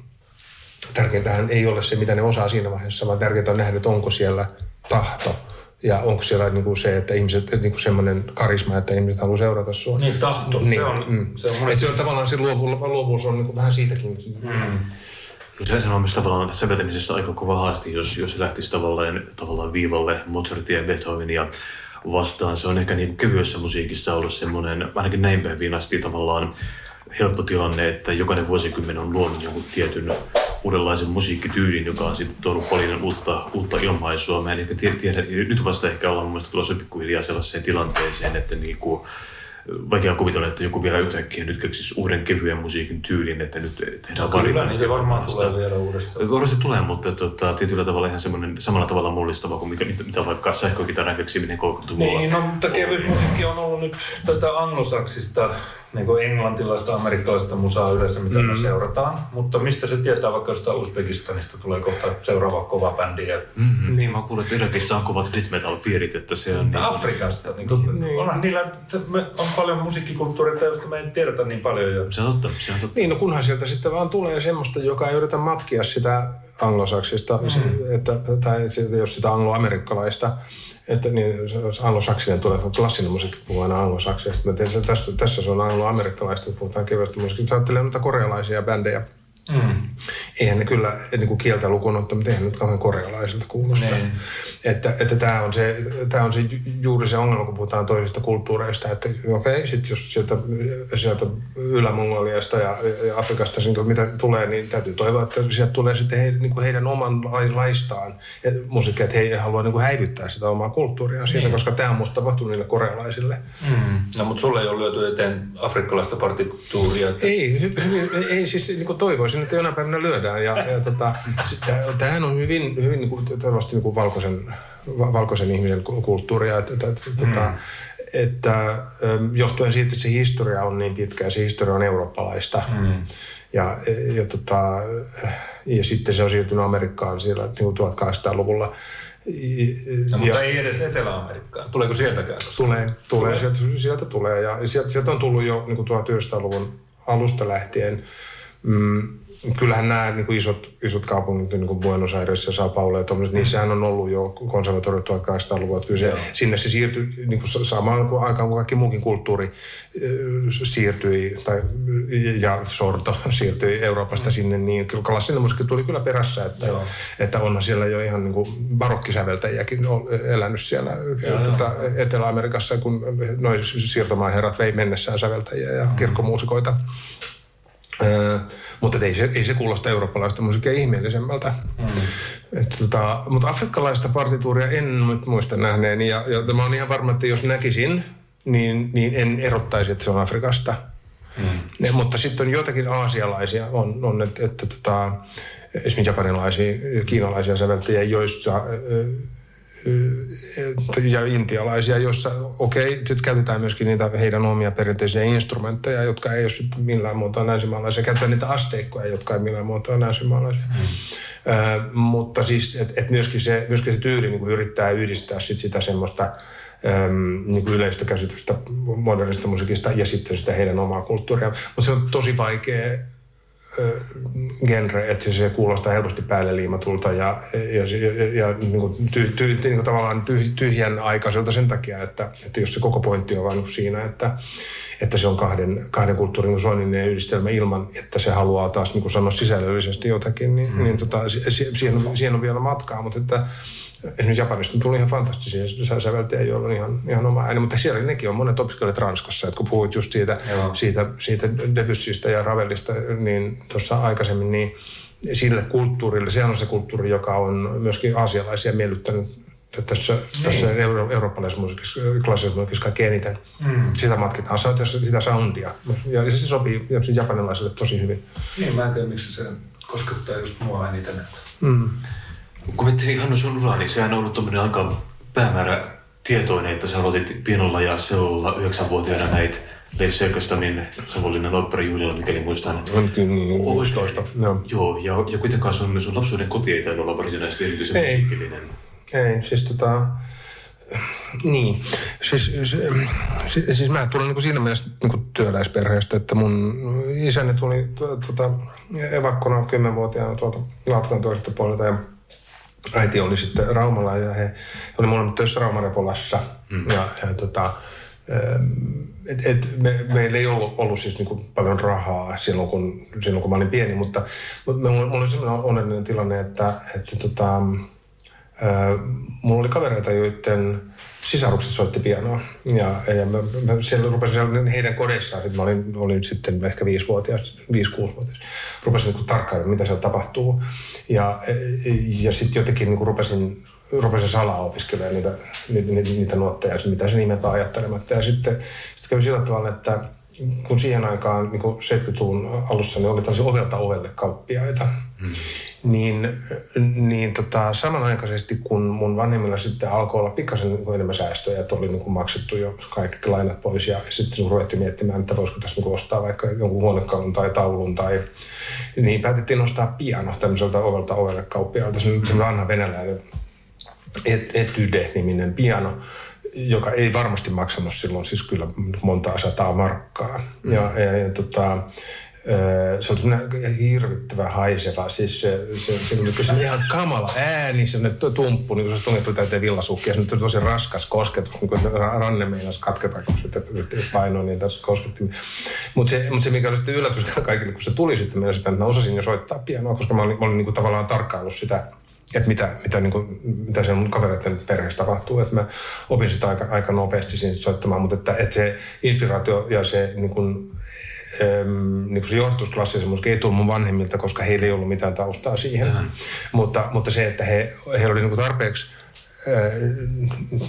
tärkeintähän ei ole se, mitä ne osaa siinä vaiheessa, vaan tärkeintä on nähdä, että onko siellä tahto – ja onko siellä niin kuin se, että ihmiset, niin kuin semmoinen karisma, että ihmiset haluaa seurata sua.
Niin, tahto. Niin, se on, mm. se on,
monesti... se on tavallaan se luovuus, luovuus on niin kuin vähän siitäkin kiinni. Mm.
Se on myös tavallaan säveltämisessä aika kova haaste, jos, jos lähtisi tavallaan, tavallaan viivalle Mozartia ja Beethovenia vastaan. Se on ehkä niin kevyessä musiikissa ollut semmoinen, ainakin näin päivin asti tavallaan helppo tilanne, että jokainen vuosikymmen on luonut jonkun tietyn uudenlaisen musiikkityylin, joka on sitten tuonut paljon uutta, uutta ilmaisua. Mä en ehkä tiedä, nyt vasta ehkä ollaan mun mielestä tulossa pikkuhiljaa sellaiseen tilanteeseen, että niin kuin, vaikea kuvitella, että joku vielä yhtäkkiä nyt keksisi uuden kevyen musiikin tyylin, että nyt tehdään
Kyllä
varitointia
niitä varmaan tulee vielä uudestaan.
Varmasti tulee, mutta tota, tietyllä tavalla ihan semmoinen samalla tavalla mullistava kuin mikä, mitä, mitä vaikka sähkökitaran keksiminen 30-luvulla.
Niin, no, mutta kevyt musiikki on ollut nyt tätä anglosaksista, niin kuin englantilaista, amerikkalaista musaa yleensä, mitä mm. me seurataan. Mutta mistä se tietää vaikka jostain Uzbekistanista tulee kohta seuraava kova bändi. Ja
Mm-hmm. Niin, mä kuulen, että Irakissa on kovat death metal piirit, että se on... Niin,
Afrikasta. Niin kuin, niin. Onhan niillä me, on paljon musiikkikulttuuria, josta me ei tiedetä niin paljon. Ja...
se on totta, se on totta.
Niin, no kunhan sieltä sitten vaan tulee semmoista, joka ei yritä matkia sitä anglosaksista, mm. että, tai jos sitä angloamerikkalaista, että niin, anglosaksinen tulee, klassinen musiikki puhuu aina anglosaksista. Mä tiedän, tässä, tässä se on angloamerikkalaista, kun puhutaan kevyesti musiikista. Sä ajattelee noita korealaisia bändejä.
Mm.
Eihän ne kyllä niin kuin kieltä lukuun ottamatta, eihän nyt kauhean korealaisilta kuulosta.
Niin.
Että, että tämä on, se, tämä on se, ju- juuri se ongelma, kun puhutaan toisista kulttuureista, että okei, okay, sitten jos sieltä, sieltä Ylä-Mongoliasta ja, ja Afrikasta niin kuin mitä tulee, niin täytyy toivoa, että sieltä tulee sitten he, niin kuin heidän omanlaistaan musiikkia, että he ei halua niin kuin häivyttää sitä omaa kulttuuriaan siitä, niin. koska tämä on musta tapahtunut niille korealaisille.
Mm. No, mutta sulle ei ole lyöty eteen afrikkalaista partituuria. Että...
Ei, hy, hy, ei siis niin kuin toivoisin, että jonain päivänä lyödään. Ja, ja tota, tämähän on hyvin, hyvin niin kuin, niin kuin valkoisen, va- valkoisen ihmisen ku- kulttuuria. Että, että, että, mm. että ähm, johtuen siitä, että se historia on niin pitkä ja se historia on eurooppalaista. Mm. Ja, ja, tota, ja sitten se on siirtynyt Amerikkaan siellä niin kuin 1800-luvulla.
No,
Ja-
mutta ei edes Etelä-Amerikkaan. Tuleeko sieltäkään? Koska...
Tulee, tulee. Sieltä, sieltä tulee. Ja sieltä, sieltä on tullut jo niin kuin 1900-luvun alusta lähtien. Mm, kyllähän nämä niin kuin isot, isot kaupungit, niin kuin Buenos Aires ja Sao Paulo ja tommoset, niissähän on ollut jo konservatoriot 1800-luvulla. Kyllä se, sinne se siirtyi niin kuin sa- samaan kuin aikaan kuin kaikki muukin kulttuuri siirtyi, tai, ja sorto siirtyi Euroopasta mm. sinne, niin kyllä klassinen musiikki tuli kyllä perässä, että,
Joo.
että onhan siellä jo ihan niin kuin barokkisäveltäjiäkin ol- elänyt siellä
Joo,
tota, Etelä-Amerikassa, kun noin siirtomaaherrat vei mennessään säveltäjiä ja kirkkomuusikoita. Öö, mutta ei se, ei se kuulosta eurooppalaista musiikkia ihmeellisemmältä. Mm. Että, tota, mutta afrikkalaista partituuria en nyt muista nähneeni. Ja, ja mä oon ihan varma, että jos näkisin, niin, niin en erottaisi, että se on Afrikasta. Mm. Ja, mutta sitten on joitakin aasialaisia, on, on että, että tota, esimerkiksi japanilaisia ja kiinalaisia säveltäjiä, joissa ja intialaisia, joissa okei, okay, sitten käytetään myöskin niitä heidän omia perinteisiä instrumentteja, jotka ei ole sitten millään muotoa länsimaalaisia. Käytetään niitä asteikkoja, jotka ei millään muotoa länsimaalaisia. Mm. Ö, mutta siis, että et myöskin, se, myöskin se tyyli niin kuin yrittää yhdistää sit sitä semmoista äm, niin kuin yleistä käsitystä modernista musiikista ja sitten sitä heidän omaa kulttuuria. Mutta se on tosi vaikea genre, että se, se kuulostaa helposti päälle liimatulta ja, ja, ja, ja niin kuin ty, ty, niin kuin tavallaan tyh, tyhjän aikaiselta sen takia, että, että jos se koko pointti on vain siinä, että, että se on kahden, kahden kulttuurin suonninen yhdistelmä ilman, että se haluaa taas niin kuin sanoa sisällöllisesti jotakin, niin, mm. niin tota, si, si, siihen, on, siihen on vielä matkaa, mutta että esimerkiksi Japanista on tullut ihan fantastisia sä- säveltäjiä, joilla on ihan, ihan oma ääni, mutta siellä nekin on monet opiskelijat Ranskassa, että kun puhuit just siitä,
Joo.
siitä, siitä Debussystä ja Ravelista, niin tuossa aikaisemmin, niin sille kulttuurille, sehän on se kulttuuri, joka on myöskin aasialaisia miellyttänyt tässä, niin. tässä euro, eurooppalaisessa musiikissa, klassisessa musiikissa kaikkein eniten. Mm. Sitä matkitaan, sitä soundia. Ja se sopii japanilaisille tosi hyvin.
Niin, mä en tiedä, miksi se koskettaa just mua eniten.
Mm.
Kun miettii Hannu sun uraa, niin sehän on ollut tämmöinen aika päämäärä tietoinen, että sä aloitit pienolla ja seulla yhdeksänvuotiaana näit Leif Serkastamin Savonlinnan oopperajuhlilla, mikäli muistan.
Onkin niin 16. Joo.
Joo, ja, ja kuitenkaan sun, sun lapsuuden koti ei tainnut olla varsinaisesti erityisen
Ei.
musiikillinen.
Ei, siis tota... Niin, siis, siis, siis, mä tulen niin siinä mielessä niin työläisperheestä, että mun isäni tuli tu- tota, evakkona kymmenvuotiaana tuolta Latvan toiselta puolelta ja äiti oli sitten Raumalla ja he, he oli molemmat töissä Raumarepolassa mm. ja, ja tota, ähm, et, et me, meillä ei ollut, ollut siis niinku paljon rahaa silloin kun, silloin, kun mä olin pieni, mutta, mutta mulla, mulla oli sellainen onnellinen tilanne, että, että tota, mulla oli kavereita, joiden sisarukset soitti pianoa. Ja, ja mä, mä siellä rupesin siellä heidän kodeissaan, sit mä olin, olin sitten ehkä viisivuotias, viisi-kuusivuotias. Rupesin niin tarkkailemaan, mitä siellä tapahtuu. Ja, ja sitten jotenkin niin rupesin rupesin salaa opiskelemaan niitä, niitä, niitä, nuotteja, mitä se nimepä ajattelematta. Ja sitten, sitten kävi sillä tavalla, että kun siihen aikaan niin 70-luvun alussa niin oli tällaisia ovelta ovelle kauppiaita, hmm. niin, niin tota, samanaikaisesti kun mun vanhemmilla sitten alkoi olla pikkasen niin enemmän säästöjä, että oli niin kuin maksettu jo kaikki lainat pois ja sitten ruvettiin miettimään, että voisiko tässä niin ostaa vaikka jonkun huonekalun tai taulun tai niin päätettiin ostaa piano tämmöiseltä ovelta ovelle kauppiaalta, semmoinen vanha venäläinen et, Etyde-niminen piano, joka ei varmasti maksanut silloin siis kyllä montaa sataa markkaa. Mm. Ja, ja, ja tota, se oli hirvittävä haiseva, siis se, se, se, se, se ihan kamala ääni, se tumppu, niin kuin se tungettu täyteen villasukkia, se on tosi raskas kosketus, niin kuin ranne meinas katketa, kun se painoi niitä koskettimia. Mutta se, mut se, mikä oli sitten yllätys kaikille, kun se tuli sitten, minä että mä osasin jo soittaa pianoa, koska mä olin, mä olin niin kuin tavallaan tarkkaillut sitä että mitä, mitä, niin kuin, mitä siellä mun kavereiden perheessä tapahtuu. Että mä opin sitä aika, aika nopeasti siinä soittamaan, mutta että, että se inspiraatio ja se niin kuin, äm, niin kuin se johdatusklassisen musiikki ei tullut mun vanhemmilta, koska heillä ei ollut mitään taustaa siihen. Mm-hmm. Mutta, mutta se, että he, heillä oli niin kuin tarpeeksi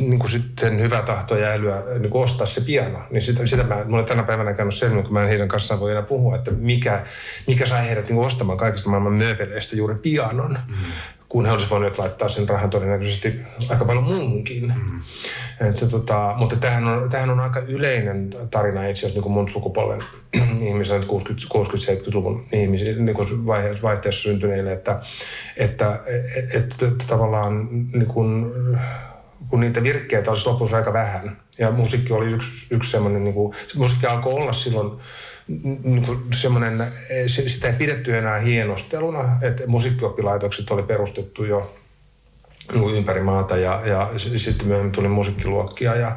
niin kuin sitten hyvä tahto ja älyä niin kuin ostaa se piano. Niin sitä, sitä mä, mulle tänä päivänä käynyt selvä, kun mä en heidän kanssaan voi enää puhua, että mikä, mikä sai heidät niin kuin ostamaan kaikista maailman mööpeleistä juuri pianon. Mm kun he olisivat voineet laittaa sen rahan todennäköisesti aika paljon muuhunkin. Mm. Et se, tota, mutta tämähän on, tämähän on aika yleinen tarina itse asiassa niin kuin mun sukupolven ihmisille, 60-70-luvun ihmisille, niin kuin vaiheessa, vaihteessa syntyneille, että, että, että, että, että tavallaan niin kuin, kun niitä virkkeitä olisi lopussa aika vähän. Ja musiikki oli yksi, yksi semmoinen, niin kuin, musiikki alkoi olla silloin niin semmoinen, sitä ei pidetty enää hienosteluna, että musiikkioppilaitokset oli perustettu jo niin ympäri maata ja, ja sitten myöhemmin tuli musiikkiluokkia. Ja,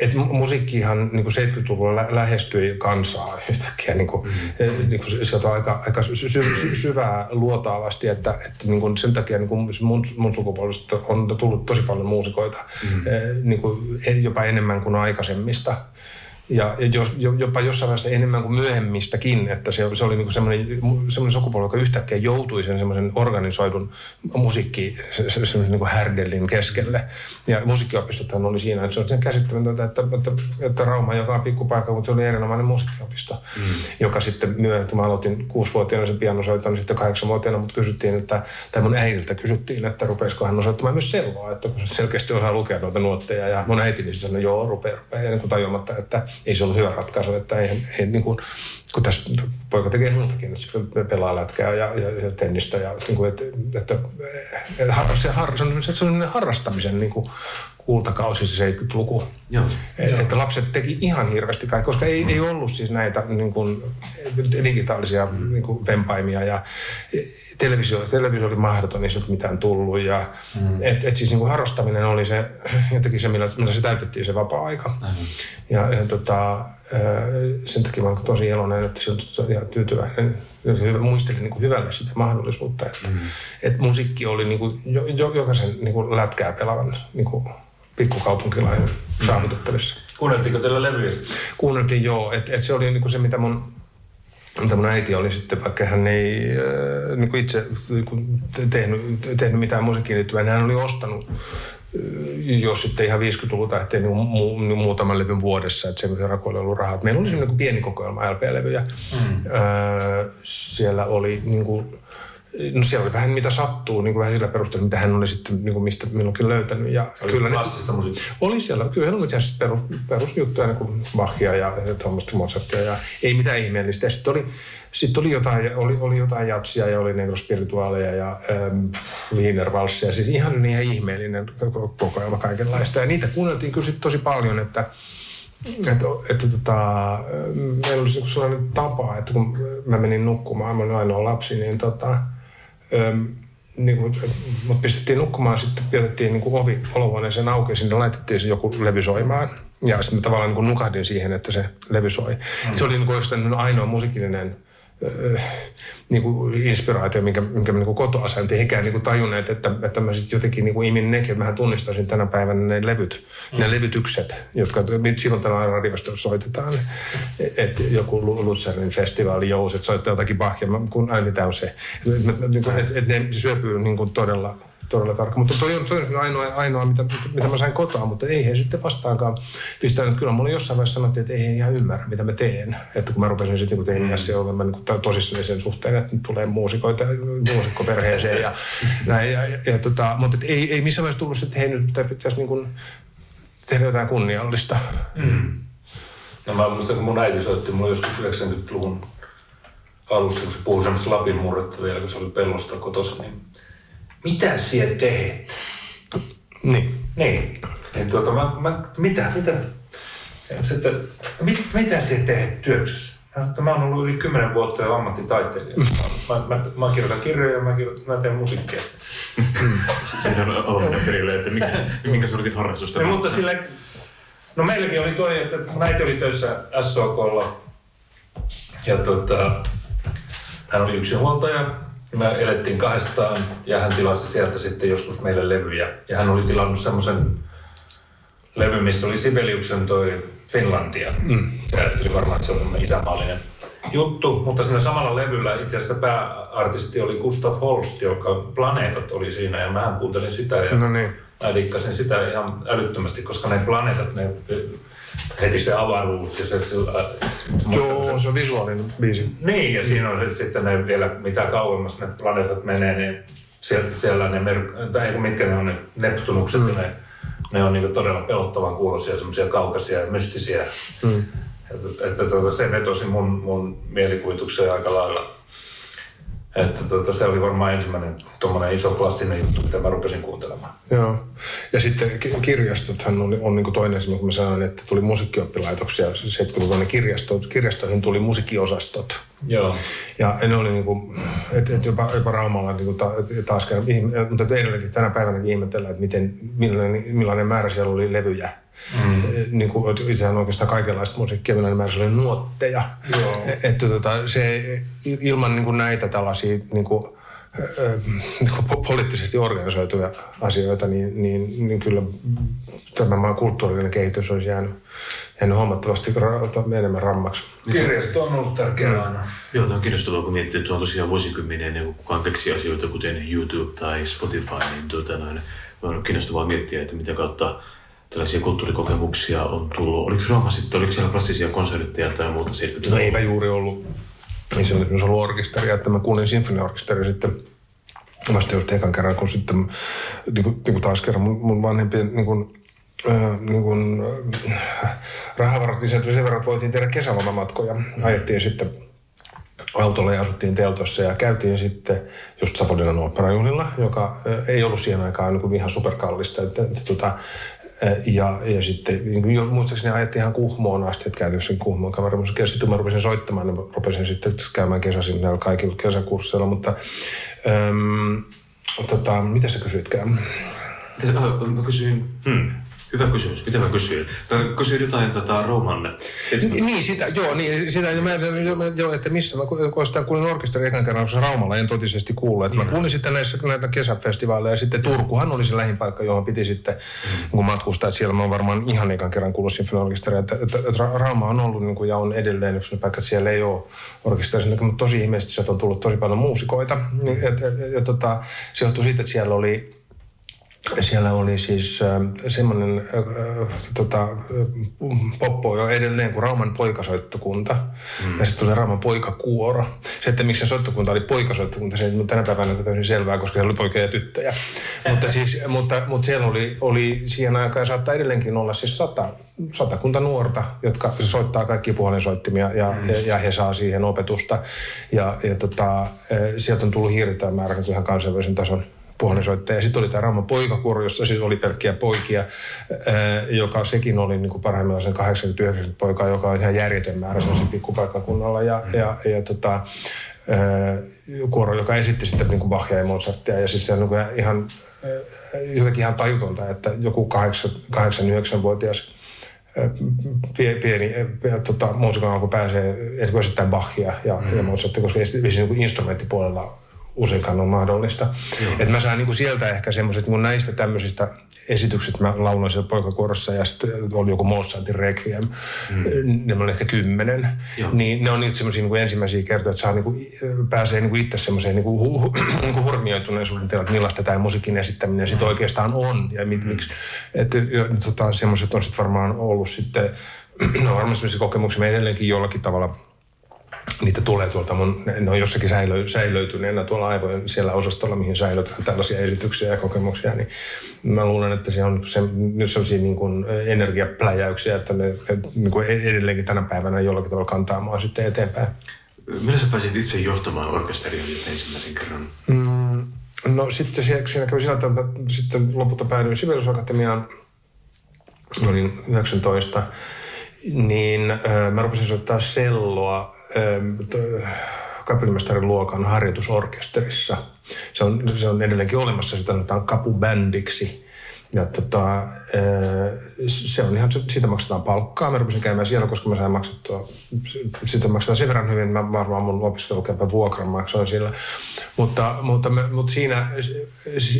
et musiikkihan niin kuin 70-luvulla lä- lähestyi kansaa yhtäkkiä niin kuin, mm-hmm. niin kuin sieltä aika, aika sy- sy- syvää luotaavasti, että, että niin kuin sen takia niin kuin mun, mun sukupolvesta on tullut tosi paljon muusikoita, mm-hmm. niin kuin jopa enemmän kuin aikaisemmista. Ja jos, jopa jossain vaiheessa enemmän kuin myöhemmistäkin, että se, se oli niin semmoinen, semmoinen sukupolvi, joka yhtäkkiä joutui sen semmoisen organisoidun musiikki, semmoisen niin härdellin keskelle. Ja musiikkiopistothan oli siinä, että se on sen käsittämätöntä, että, että, että Rauma, joka on pikkupaikka, mutta se oli erinomainen musiikkiopisto, mm. joka sitten myöhemmin, mä aloitin kuusivuotiaana sen pianosoiton, niin sitten kahdeksanvuotiaana, mutta kysyttiin, että, tai mun äidiltä kysyttiin, että rupeisiko hän osoittamaan myös selloa, että kun se selkeästi osaa lukea noita nuotteja, ja mun äiti niin sanoi, joo, rupeaa, rupeaa, ja niin kuin tajuamatta, että ei se ollut hyvä ratkaisu, että ei, ei niin kuin, kun tässä poika tekee muutakin, että se pelaa lätkää ja, ja, ja tennistä ja niin kuin, että, että, että har, se, har, se, on, se on harrastamisen niin kuin, kultakausi se 70-luku. Joo. Et, että lapset teki ihan hirveästi kaikkea, koska ei, ei ollut siis näitä niin kuin, digitaalisia niin kuin vempaimia ja televisio, televisio oli mahdoton, ei mitään tullut. Ja, mm. et, et siis niin kuin harrastaminen oli se jotenkin se, millä, millä se täytettiin se vapaa-aika. Mm. Ja, ja tota, sen takia mä olen tosi iloinen, että se on ihan tyytyväinen muistelin niin kuin hyvällä sitä mahdollisuutta, että, mm. että musiikki oli niin kuin jo, jo, jokaisen niin kuin lätkää pelaavan niin kuin pikkukaupunkilainen mm. saavutettavissa.
Kuunneltiinko teillä levyjä?
Kuunneltiin joo, että et se oli niin kuin se, mitä mun mitä mun äiti oli sitten, vaikka hän ei äh, niin kuin itse niin kuin tehnyt, tehnyt mitään musiikkiin liittyvää, niin hän oli ostanut äh, jos sitten ihan 50-luvun tähteen niin mu, niin muutaman levyn vuodessa, että se rakoilla ollut rahat. Meillä oli semmoinen niin pieni kokoelma LP-levyjä. Mm. Öö, siellä oli niin kuin, No siellä oli vähän mitä sattuu, niin kuin vähän sillä perusteella, mitä hän oli sitten, niin kuin mistä minunkin löytänyt. Ja
oli kyllä klassista ne, musiikkia?
Oli siellä, kyllä oli itse asiassa perus, perusjuttuja, niin kuin Bachia ja, ja tuommoista Mozartia ja ei mitään ihmeellistä. Sitten oli, sitten oli jotain, oli, oli jotain jatsia ja oli negrospirituaaleja ja ähm, Wienervalssia. Siis ihan niin ihan ihmeellinen kokoelma kaikenlaista. Ja niitä kuunneltiin kyllä sitten tosi paljon, että että, että tota, meillä oli sellainen tapa, että kun mä menin nukkumaan, mä olin ainoa lapsi, niin tota, niin kuin, mut pistettiin nukkumaan, sitten jätettiin niin kuin ovi olohuoneeseen auki ja sinne laitettiin se joku levy soimaan. Ja sitten tavallaan niin kuin nukahdin siihen, että se levy soi. Mm. Se oli niin kuin ainoa musiikillinen niin kuin inspiraatio, minkä, minkä mä niin kotoa sain, mutta eihän niin tajunneet, että, että mä sitten jotenkin niin kuin imin nekin, että mä tunnistaisin tänä päivänä ne levyt, mm. ne levytykset, jotka silloin tällä radiosta soitetaan. Että joku Lutzerin festivaali, Jouset soittaa jotakin Bachia, kun aina tämä on se. Että et, et, et ne syöpyy niin kuin todella todella tarkka. Mutta toi on, toi on ainoa, ainoa mitä, mitä, mä sain kotoa, mutta ei he sitten vastaankaan pistänyt. Kyllä mulle jossain vaiheessa sanottiin, että ei he ihan ymmärrä, mitä mä teen. Että kun mä rupesin sitten niin teiniässä mm. olemaan niin tosissani sen suhteen, että nyt tulee muusikoita muusikkoperheeseen ja näin. Ja, ja, ja tota, mutta ei, ei missään vaiheessa tullut, että hei nyt pitäisi niin kuin tehdä jotain kunniallista. Mm.
No mä muistan, kun mun äiti soitti mulle joskus 90-luvun alussa, kun se puhui semmoista Lapin murretta vielä, kun se oli pellosta kotossa, niin mitä siellä teet?
Niin.
Niin. Niin tuota, mä, mä, mitä, mitä? Sitten, mit, mitä siellä teet työksessä? Ja mä oon ollut yli kymmenen vuotta jo ammattitaiteilija. Mä, mä, mä, mä kirjoitan kirjoja ja mä, kirjoitan, mä teen musiikkia.
Se on oloinen perille, että mikä, minkä sortin harrastusta.
Ja, mutta sille, no meilläkin oli toi, että näitä oli töissä SOKlla. Ja tota, hän oli yksinhuoltaja me elettiin kahdestaan ja hän tilasi sieltä sitten joskus meille levyjä. Ja hän oli tilannut semmoisen levy, missä oli Sibeliuksen toi Finlandia. Mm. Ja ajatteli varmaan, että se on isämaallinen juttu, mutta siinä samalla levyllä itse asiassa pääartisti oli Gustav Holst, joka Planeetat oli siinä ja mä kuuntelin sitä ja no niin. mä dikkasin sitä ihan älyttömästi, koska ne planeetat, ne heti se avaruus ja se... Sillä,
Joo, se on visuaalinen biisi.
Niin, ja siinä on sitten ne vielä, mitä kauemmas ne planeetat menee, niin siellä, siellä ne, mer- tai mitkä ne on ne Neptunukset, mm. ne, ne on niin todella pelottavan kuuloisia, semmoisia kaukaisia ja mystisiä. Mm. Että, että tuota, se vetosi mun, mun mielikuvitukseen aika lailla. Että tuota, se oli varmaan ensimmäinen tuommoinen iso klassinen juttu, mitä mä rupesin kuuntelemaan.
Joo. Ja sitten kirjastothan on, on niin toinen esimerkiksi, kun mä sanoin, että tuli musiikkioppilaitoksia. 70-luvun kirjasto, kirjastoihin tuli musiikkiosastot.
Joo.
Ja ne oli niin kuin, että, että jopa, jopa Raumalla niin kuin ta, taas mutta edelleenkin tänä päivänä ihmetellään, että miten, millainen, millainen määrä siellä oli levyjä Mm. Niin kuin, sehän oikeastaan kaikenlaista musiikkia, millä määrä oli nuotteja. Joo. Että tota, se, ilman niin kuin näitä tällaisia niin kuin poliittisesti organisoituja asioita, niin, niin, niin kyllä tämä maan kulttuurinen kehitys olisi jäänyt, jäänyt huomattavasti enemmän rammaksi.
Kirjasto on ollut tärkeä aina.
Joo, tämä on kiinnostavaa, kun miettii, että on tosiaan vuosikymmeniä ennen kuin kukaan keksi asioita, kuten YouTube tai Spotify, niin tuota, noin, on kiinnostavaa miettiä, että mitä kautta tällaisia kulttuurikokemuksia on tullut. Oliko Rooma sitten, oliko siellä klassisia konsertteja tai muuta 70
No eipä juuri ollut. Ei se ollut orkesteria, että mä kuulin sinfoniaorkesteria sitten vasta just ekan kerran, kun sitten niin kuin, niin kuin taas kerran mun, mun vanhempien niin kuin, äh, niin kuin, äh, rahavarat lisääntyi sen verran, että voitiin tehdä kesälomamatkoja. Ajettiin sitten autolla ja asuttiin teltossa ja käytiin sitten just Savodinan oopperajuhlilla, joka äh, ei ollut siihen aikaan niin ihan superkallista. Että, että, että, tota, ja, ja sitten niin muistaakseni ajettiin ihan Kuhmoon asti, että käytiin sen Kuhmoon kameramusiikkia. Ja sitten mä rupesin soittamaan, niin rupesin sitten käymään kesäisin näillä kaikilla kesäkursseilla. Mutta äm, tota, mitä sä kysyitkään?
Mä kysyin, hmm, Hyvä kysymys. Mitä mä kysyin? Mä kysyin jotain tota, Rooman.
Niin, sitä, joo, niin, sitä, mä, joo, että missä mä sitä kuulin orkesterin ekan kerran, koska Raumalla en totisesti kuullut. Että mä kuulin sitten näissä näitä kesäfestivaaleja ja sitten Turkuhan oli se lähipaikka, johon piti sitten mm. kun matkustaa. Että siellä mä oon varmaan ihan ekan kerran kuullut sinfoniorkesteria. Että, että, että, Rauma on ollut niin kuin, ja on edelleen yksi paikka, että siellä ei ole orkesteria. Mutta tosi ihmeellisesti sieltä on tullut tosi paljon muusikoita. Ja, ja, ja, ja tota, se johtuu siitä, että siellä oli siellä oli siis äh, semmoinen äh, tota, poppo jo edelleen kuin Rauman poikasoittokunta. Mm. Ja sitten tuli Rauman poikakuoro. Se, että miksi se soittokunta oli poikasoittokunta, se ei tänä päivänä on täysin selvää, koska siellä oli poikia ja tyttöjä. mutta, siis, mutta, mutta siellä oli, oli siihen aikaan saattaa edelleenkin olla siis sata, satakunta nuorta, jotka soittaa kaikki puhelinsoittimia ja, mm. ja, ja he saa siihen opetusta. Ja, ja tota, sieltä on tullut hirveän määrä niin ihan kansainvälisen tason puolensoittaja. Sitten oli tämä Rauma poikakuoro, jossa siis oli pelkkiä poikia, joka sekin oli niin kuin parhaimmillaan sen 89 poikaa, joka on ihan järjetön määrä sen pikkupaikkakunnalla. Ja, ja, ja tota, kuoro, joka esitti sitten niin kuin Bachia ja Mozartia. Ja siis se on niin ihan, jotenkin ihan tajutonta, että joku 8-9-vuotias pieni, pieni tota, muusikon kun pääsee esimerkiksi Bachia ja, mm. ja Mozartia, koska ei niin instrumenttipuolella useinkaan on mahdollista. Et mä saan niin sieltä ehkä semmoiset niin näistä tämmöisistä esitykset, mä lauloin siellä poikakuorossa ja sitten oli joku Mozartin Requiem, mm. ne on ehkä kymmenen. Joo. Niin ne on niitä semmoisia niin ensimmäisiä kertoja, että saa niin kuin, pääsee niin kuin itse semmoiseen niin kuin, hu, hu, niin kuin hurmioituneisuuden tilaan, että millaista tämä musiikin esittäminen mm. sitten oikeastaan on ja mit, mm. miksi. Että tota, semmoiset on sitten varmaan ollut sitten, no varmaan semmoisia kokemuksia me edelleenkin jollakin tavalla – niitä tulee tuolta mun, ne on jossakin säilö, säilöityneenä tuolla aivojen siellä osastolla, mihin säilötään tällaisia esityksiä ja kokemuksia, niin mä luulen, että se on se, sellaisia niin kuin energiapläjäyksiä, että ne, ne niin kuin edelleenkin tänä päivänä jollakin tavalla kantaa mua sitten eteenpäin.
Millä sä pääsit itse johtamaan orkesteria ensimmäisen kerran?
Mm, no sitten siinä, siinä kävi sillä että sitten lopulta päädyin Sibeliusakatemiaan, olin 19 niin mä rupesin soittaa selloa kapellimestarin luokan harjoitusorkesterissa. Se on, se on edelleenkin olemassa, sitä sanotaan kapubändiksi. Ja tota, se on ihan, siitä maksetaan palkkaa. Mä rupesin käymään siellä, koska mä sain maksettua, sitä maksetaan sen verran hyvin, mä varmaan mun opiskelukämpän vuokran maksoin sillä. Mutta, mutta, me, mutta siinä,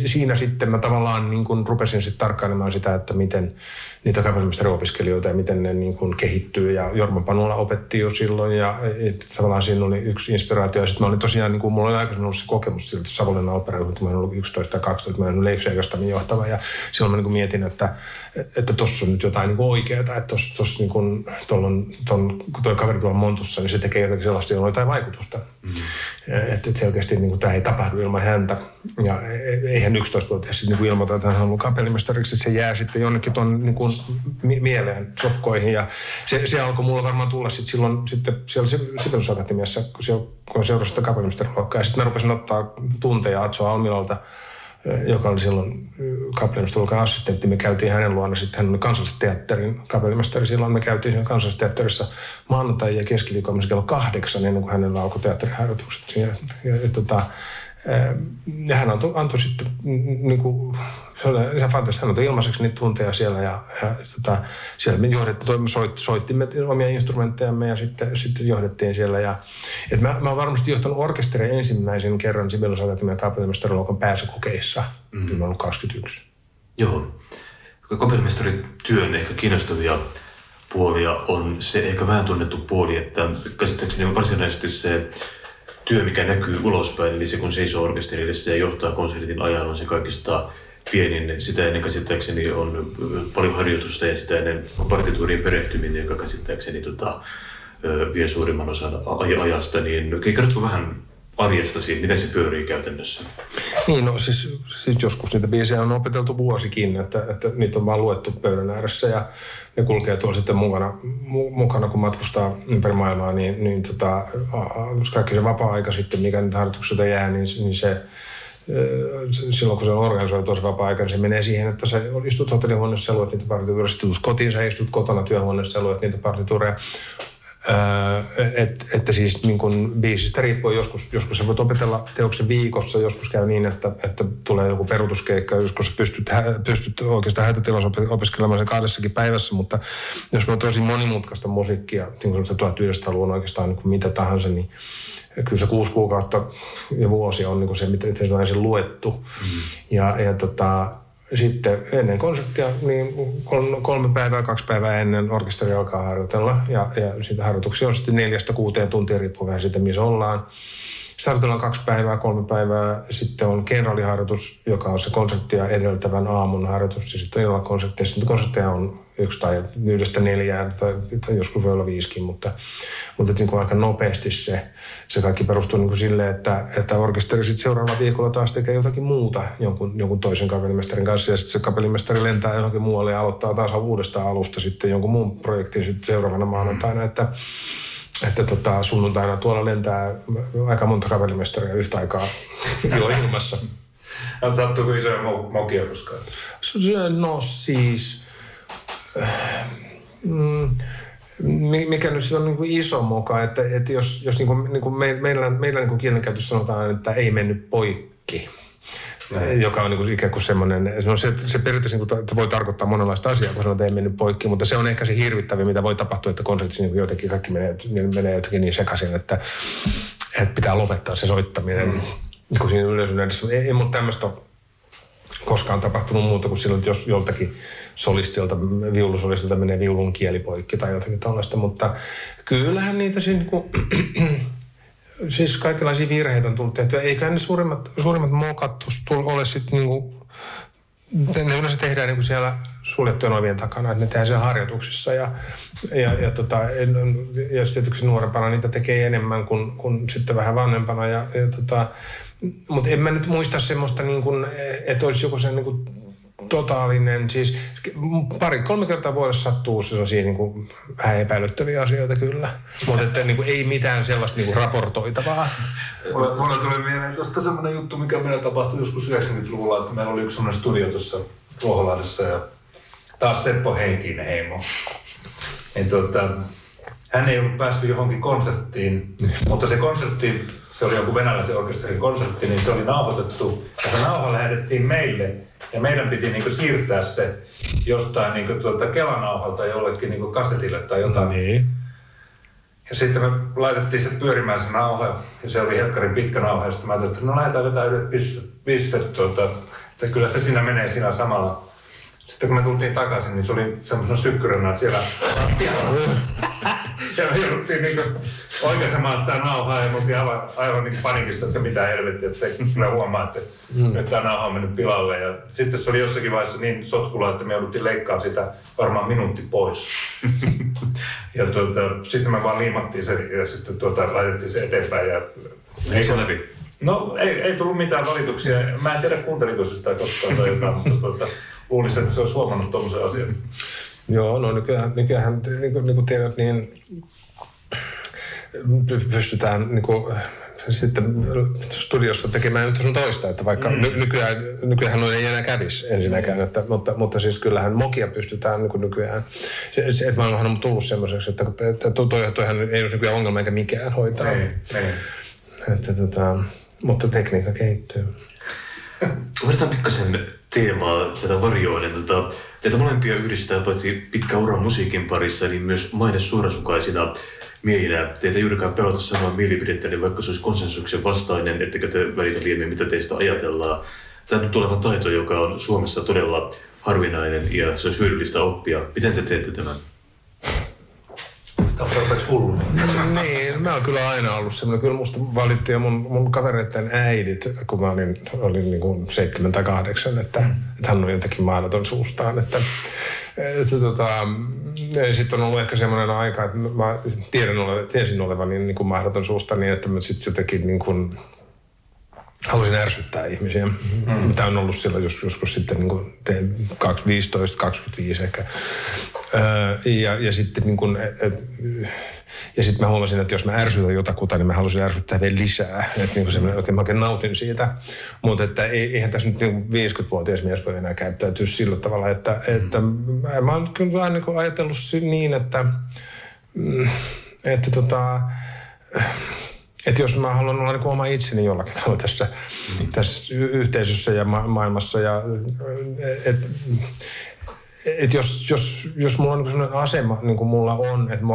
siinä sitten mä tavallaan niin kuin rupesin sitten tarkkailemaan sitä, että miten niitä kapellimestariopiskelijoita ja miten ne niin kuin kehittyy. Ja Jorma Panula opetti jo silloin ja et, tavallaan siinä oli yksi inspiraatio. Ja sitten mä olin tosiaan, niin kuin mulla oli aikaisemmin ollut se kokemus siltä Savonlinnan operayhtiö, mä olin ollut 11 tai 12, mä olin Leif johtava ja silloin mä niin kuin mietin, että että tuossa on nyt jotain niin oikeaa, että tuossa tos, niin kun, ton, ton, kun tuo kaveri tuolla Montussa, niin se tekee jotakin sellaista, jolla on jotain vaikutusta. Mm-hmm. Että et selkeästi niin tämä ei tapahdu ilman häntä. Ja e, eihän 11-vuotias sitten niin ilmoita, että hän on kapellimestariksi, että se jää sitten jonnekin tuon niin kuin, mieleen sokkoihin. Ja se, se alkoi mulla varmaan tulla sitten silloin sitten siellä Sibeliusakatemiassa, kun, siellä, kun seurasi sitä kapellimestariluokkaa. Ja sitten mä rupesin ottaa tunteja Atso Almilalta – joka oli silloin kapellimestarin assistentti. Me käytiin hänen luona, sitten hän oli kansallisteatterin kapellimestari. Silloin me käytiin siinä kansallisteatterissa maanantai- ja keskiviikon kello kahdeksan ennen kuin hänellä alkoi teatteriharjoitukset. Ja, ja, ja, tota, ja hän antoi, antoi sitten niin kuin, se oli ihan fantastista. Hän antoi ilmaiseksi niitä tunteja siellä ja, ja tota, siellä me johdettiin, soit, soittimme omia instrumenttejamme ja sitten, sitten johdettiin siellä. Ja, et mä, mä olen varmasti johtanut orkesterin ensimmäisen kerran Sibelius Akatemian kapellimestariluokan pääsykokeissa. Mm. Mä olen 21.
Joo. Kapellimestarin työn ehkä kiinnostavia puolia on se ehkä vähän tunnettu puoli, että käsittääkseni varsinaisesti se työ, mikä näkyy ulospäin, eli se kun seisoo orkesterille, se johtaa konsertin ajan, on se kaikista pienin. Sitä ennen käsittääkseni on paljon harjoitusta ja sitä ennen partituuriin perehtyminen, joka käsittääkseni tota, vie suurimman osan ajasta. Niin kerrotko vähän arjestasi, miten se pyörii käytännössä?
Niin, no siis, siis joskus niitä biisejä on opeteltu vuosikin, että, että niitä on vaan luettu pöydän ääressä ja ne kulkee tuolla sitten mukana, mukana kun matkustaa ympäri maailmaa, niin, niin tota, kaikki se vapaa-aika sitten, mikä niitä harjoituksilta jää, niin, niin se silloin kun se on organisoitu tosi vapaa-aika, niin se menee siihen, että sä istut hotellihuoneessa ja luet niitä partituureja, sitten kotiin, sä istut kotona työhuoneessa ja luet niitä partituureja. Öö, et, että siis niin kun biisistä riippuen joskus, joskus sä voit opetella teoksen viikossa, joskus käy niin, että, että tulee joku perutuskeikka, joskus pystyt, pystyt oikeastaan hätätilassa opiskelemaan sen kahdessakin päivässä, mutta jos on tosi monimutkaista musiikkia, niin kuin 1900-luvun oikeastaan niin kuin mitä tahansa, niin kyllä se kuusi kuukautta ja vuosi on niin kuin se, miten se on ensin luettu. Mm. Ja, ja tota, sitten ennen konserttia, niin kolme päivää, kaksi päivää ennen orkesteri alkaa harjoitella. Ja, ja siitä harjoituksia on sitten neljästä kuuteen tuntia riippuen vähän siitä, missä ollaan. Startellaan kaksi päivää, kolme päivää. Sitten on kenraaliharjoitus, joka on se konserttia edeltävän aamun harjoitus. Ja sitten on konserttia. Sitten konsertteja on yksi tai yhdestä neljään tai, tai joskus voi olla viisikin, mutta, mutta niin kuin aika nopeasti se, se kaikki perustuu niin kuin sille, että, että orkesteri sitten seuraavalla viikolla taas tekee jotakin muuta jonkun, jonkun toisen kapellimestarin kanssa ja sitten se kapellimestari lentää johonkin muualle ja aloittaa taas uudestaan alusta sitten jonkun muun projektin sitten seuraavana maanantaina, että että tota, sunnuntaina tuolla lentää aika monta kapellimestaria yhtä aikaa ilmassa.
Sattuuko isoja mokia koskaan?
No siis, mm, mikä nyt on niin kuin iso moka, että, että jos, jos niin kuin, niin kuin me, meillä, meillä niin kuin kielenkäytössä sanotaan, että ei mennyt poikki, joka on niin kuin ikään kuin semmoinen, no se, se periaatteessa niin kuin, että voi tarkoittaa monenlaista asiaa, kun sanotaan, että ei mennyt poikki, mutta se on ehkä se hirvittävin, mitä voi tapahtua, että konsertissa niin jotenkin kaikki menee, menee jotenkin niin sekaisin, että, että pitää lopettaa se soittaminen. Mm. Kun siinä yleisön edessä, ei, ei mutta tämmöistä ole koskaan tapahtunut muuta kuin silloin, jos joltakin solistilta, viulusolistilta menee viulun kieli poikki tai jotakin tällaista, mutta kyllähän niitä siinä niin kuin, siis kaikenlaisia virheitä on tullut tehtyä. Eiköhän ne suurimmat, suurimmat mokat ole sitten niin kuin, ne yleensä tehdään niin kuin siellä suljettujen ovien takana, että ne tehdään siellä harjoituksissa. Ja, ja, ja, tota, ja tietysti nuorempana niitä tekee enemmän kuin, kuin sitten vähän vanhempana. Ja, ja tota, mutta en mä nyt muista semmoista, niin kuin, että olisi joku sen niin kuin totaalinen, siis pari, kolme kertaa vuodessa sattuu sellaisia niin kuin, vähän epäilyttäviä asioita kyllä, mutta että niin kuin, ei mitään sellaista niin kuin raportoitavaa.
Mulle, mulle tuli mieleen tuosta semmoinen juttu, mikä meillä tapahtui joskus 90-luvulla, että meillä oli yksi semmoinen studio tuossa Ruoholahdessa ja taas Seppo Heinkinen heimo. Niin, tuota, hän ei ollut päässyt johonkin konserttiin, mutta se konsertti se oli joku venäläisen orkesterin konsertti, niin se oli nauhoitettu. Ja se nauha lähetettiin meille. Ja meidän piti niinku siirtää se jostain niinku tuota kelanauhalta jollekin niinku kasetille tai jotain.
Niin.
Ja sitten me laitettiin se pyörimään se nauha. Ja se oli helkkarin pitkä nauha. Ja sitten mä ajattelin, että no lähdetään vetää yhdet pisset. pisset tuota. Se, kyllä se siinä menee siinä samalla sitten kun me tultiin takaisin, niin se oli semmoisena sykkyränä siellä lattialla. ja me jouduttiin niinku oikaisemaan sitä nauhaa ja me oltiin aivan, aivan niin panikissa, että mitä helvettiä, että se kyllä huomaa, että mm. nyt tämä nauha on mennyt pilalle. Ja sitten se oli jossakin vaiheessa niin sotkula, että me jouduttiin leikkaamaan sitä varmaan minuutti pois. ja tuota, sitten me vaan liimattiin se ja sitten tuota, laitettiin se eteenpäin. Ja
ei se läpi?
No ei, ei tullut mitään valituksia. Mä en tiedä kuunteliko se sitä koskaan tai jotain, mutta tuota, luulisin, että se olisi huomannut tuommoisen asian.
Joo, no nykyään, nykyään niin kuin, niin kuin tiedät, niin pystytään niin kuin, sitten studiossa tekemään nyt sun toista, että vaikka mm. nykyään, nykyään ei enää kävisi ensinnäkään, että, mutta, mutta siis kyllähän mokia pystytään niin nykyään. Se, se, että maailmahan on tullut semmoiseksi, että, että toi, toihan ei ole nykyään ongelma eikä mikään hoitaa. Ei, ei. Että, tota, mutta tekniikka kehittyy.
Otetaan pikkasen teemaa tätä varjoiden. Tota, teitä molempia yhdistää paitsi pitkä ura musiikin parissa, niin myös maine suorasukaisina miehinä. Teitä juurikaan pelota sanoa mielipidettä, niin vaikka se olisi konsensuksen vastainen, ettekä te välitä liiemmin, mitä teistä ajatellaan. Tämä on tuleva taito, joka on Suomessa todella harvinainen ja se on hyödyllistä oppia. Miten te teette tämän?
Sitä on tarpeeksi hullu.
niin, mä oon kyllä aina ollut semmoinen. Kyllä musta valittiin mun, mun kavereiden äidit, kun mä olin, olin niin kuin seitsemän tai kahdeksan, että, että hän on jotenkin maalaton suustaan. Että, että tota, sitten on ollut ehkä semmoinen aika, että mä tiedän tiesin olevani niin kuin mahdoton suusta niin, että mä sitten jotenkin niin kuin, halusin ärsyttää ihmisiä. Mm. Tämä on ollut silloin jos, joskus sitten niin kuin 15, 25 ehkä. Öö, ja, ja sitten niin kuin, ja sitten mä huomasin, että jos mä ärsytän jotakuta, niin mä halusin ärsyttää vielä lisää. Että niin kuin että mä oikein nautin siitä. Mutta että eihän tässä nyt niin 50-vuotias mies voi enää käyttäytyä sillä tavalla, että, että mä oon kyllä vähän niin ajatellut niin, että, mm, että tota, että jos mä haluan olla niin oma itseni jollakin tavalla tässä, mm. tässä yhteisössä ja ma- maailmassa ja et, et jos, jos, jos mulla on niin sellainen asema, niin kuin mulla on, että mä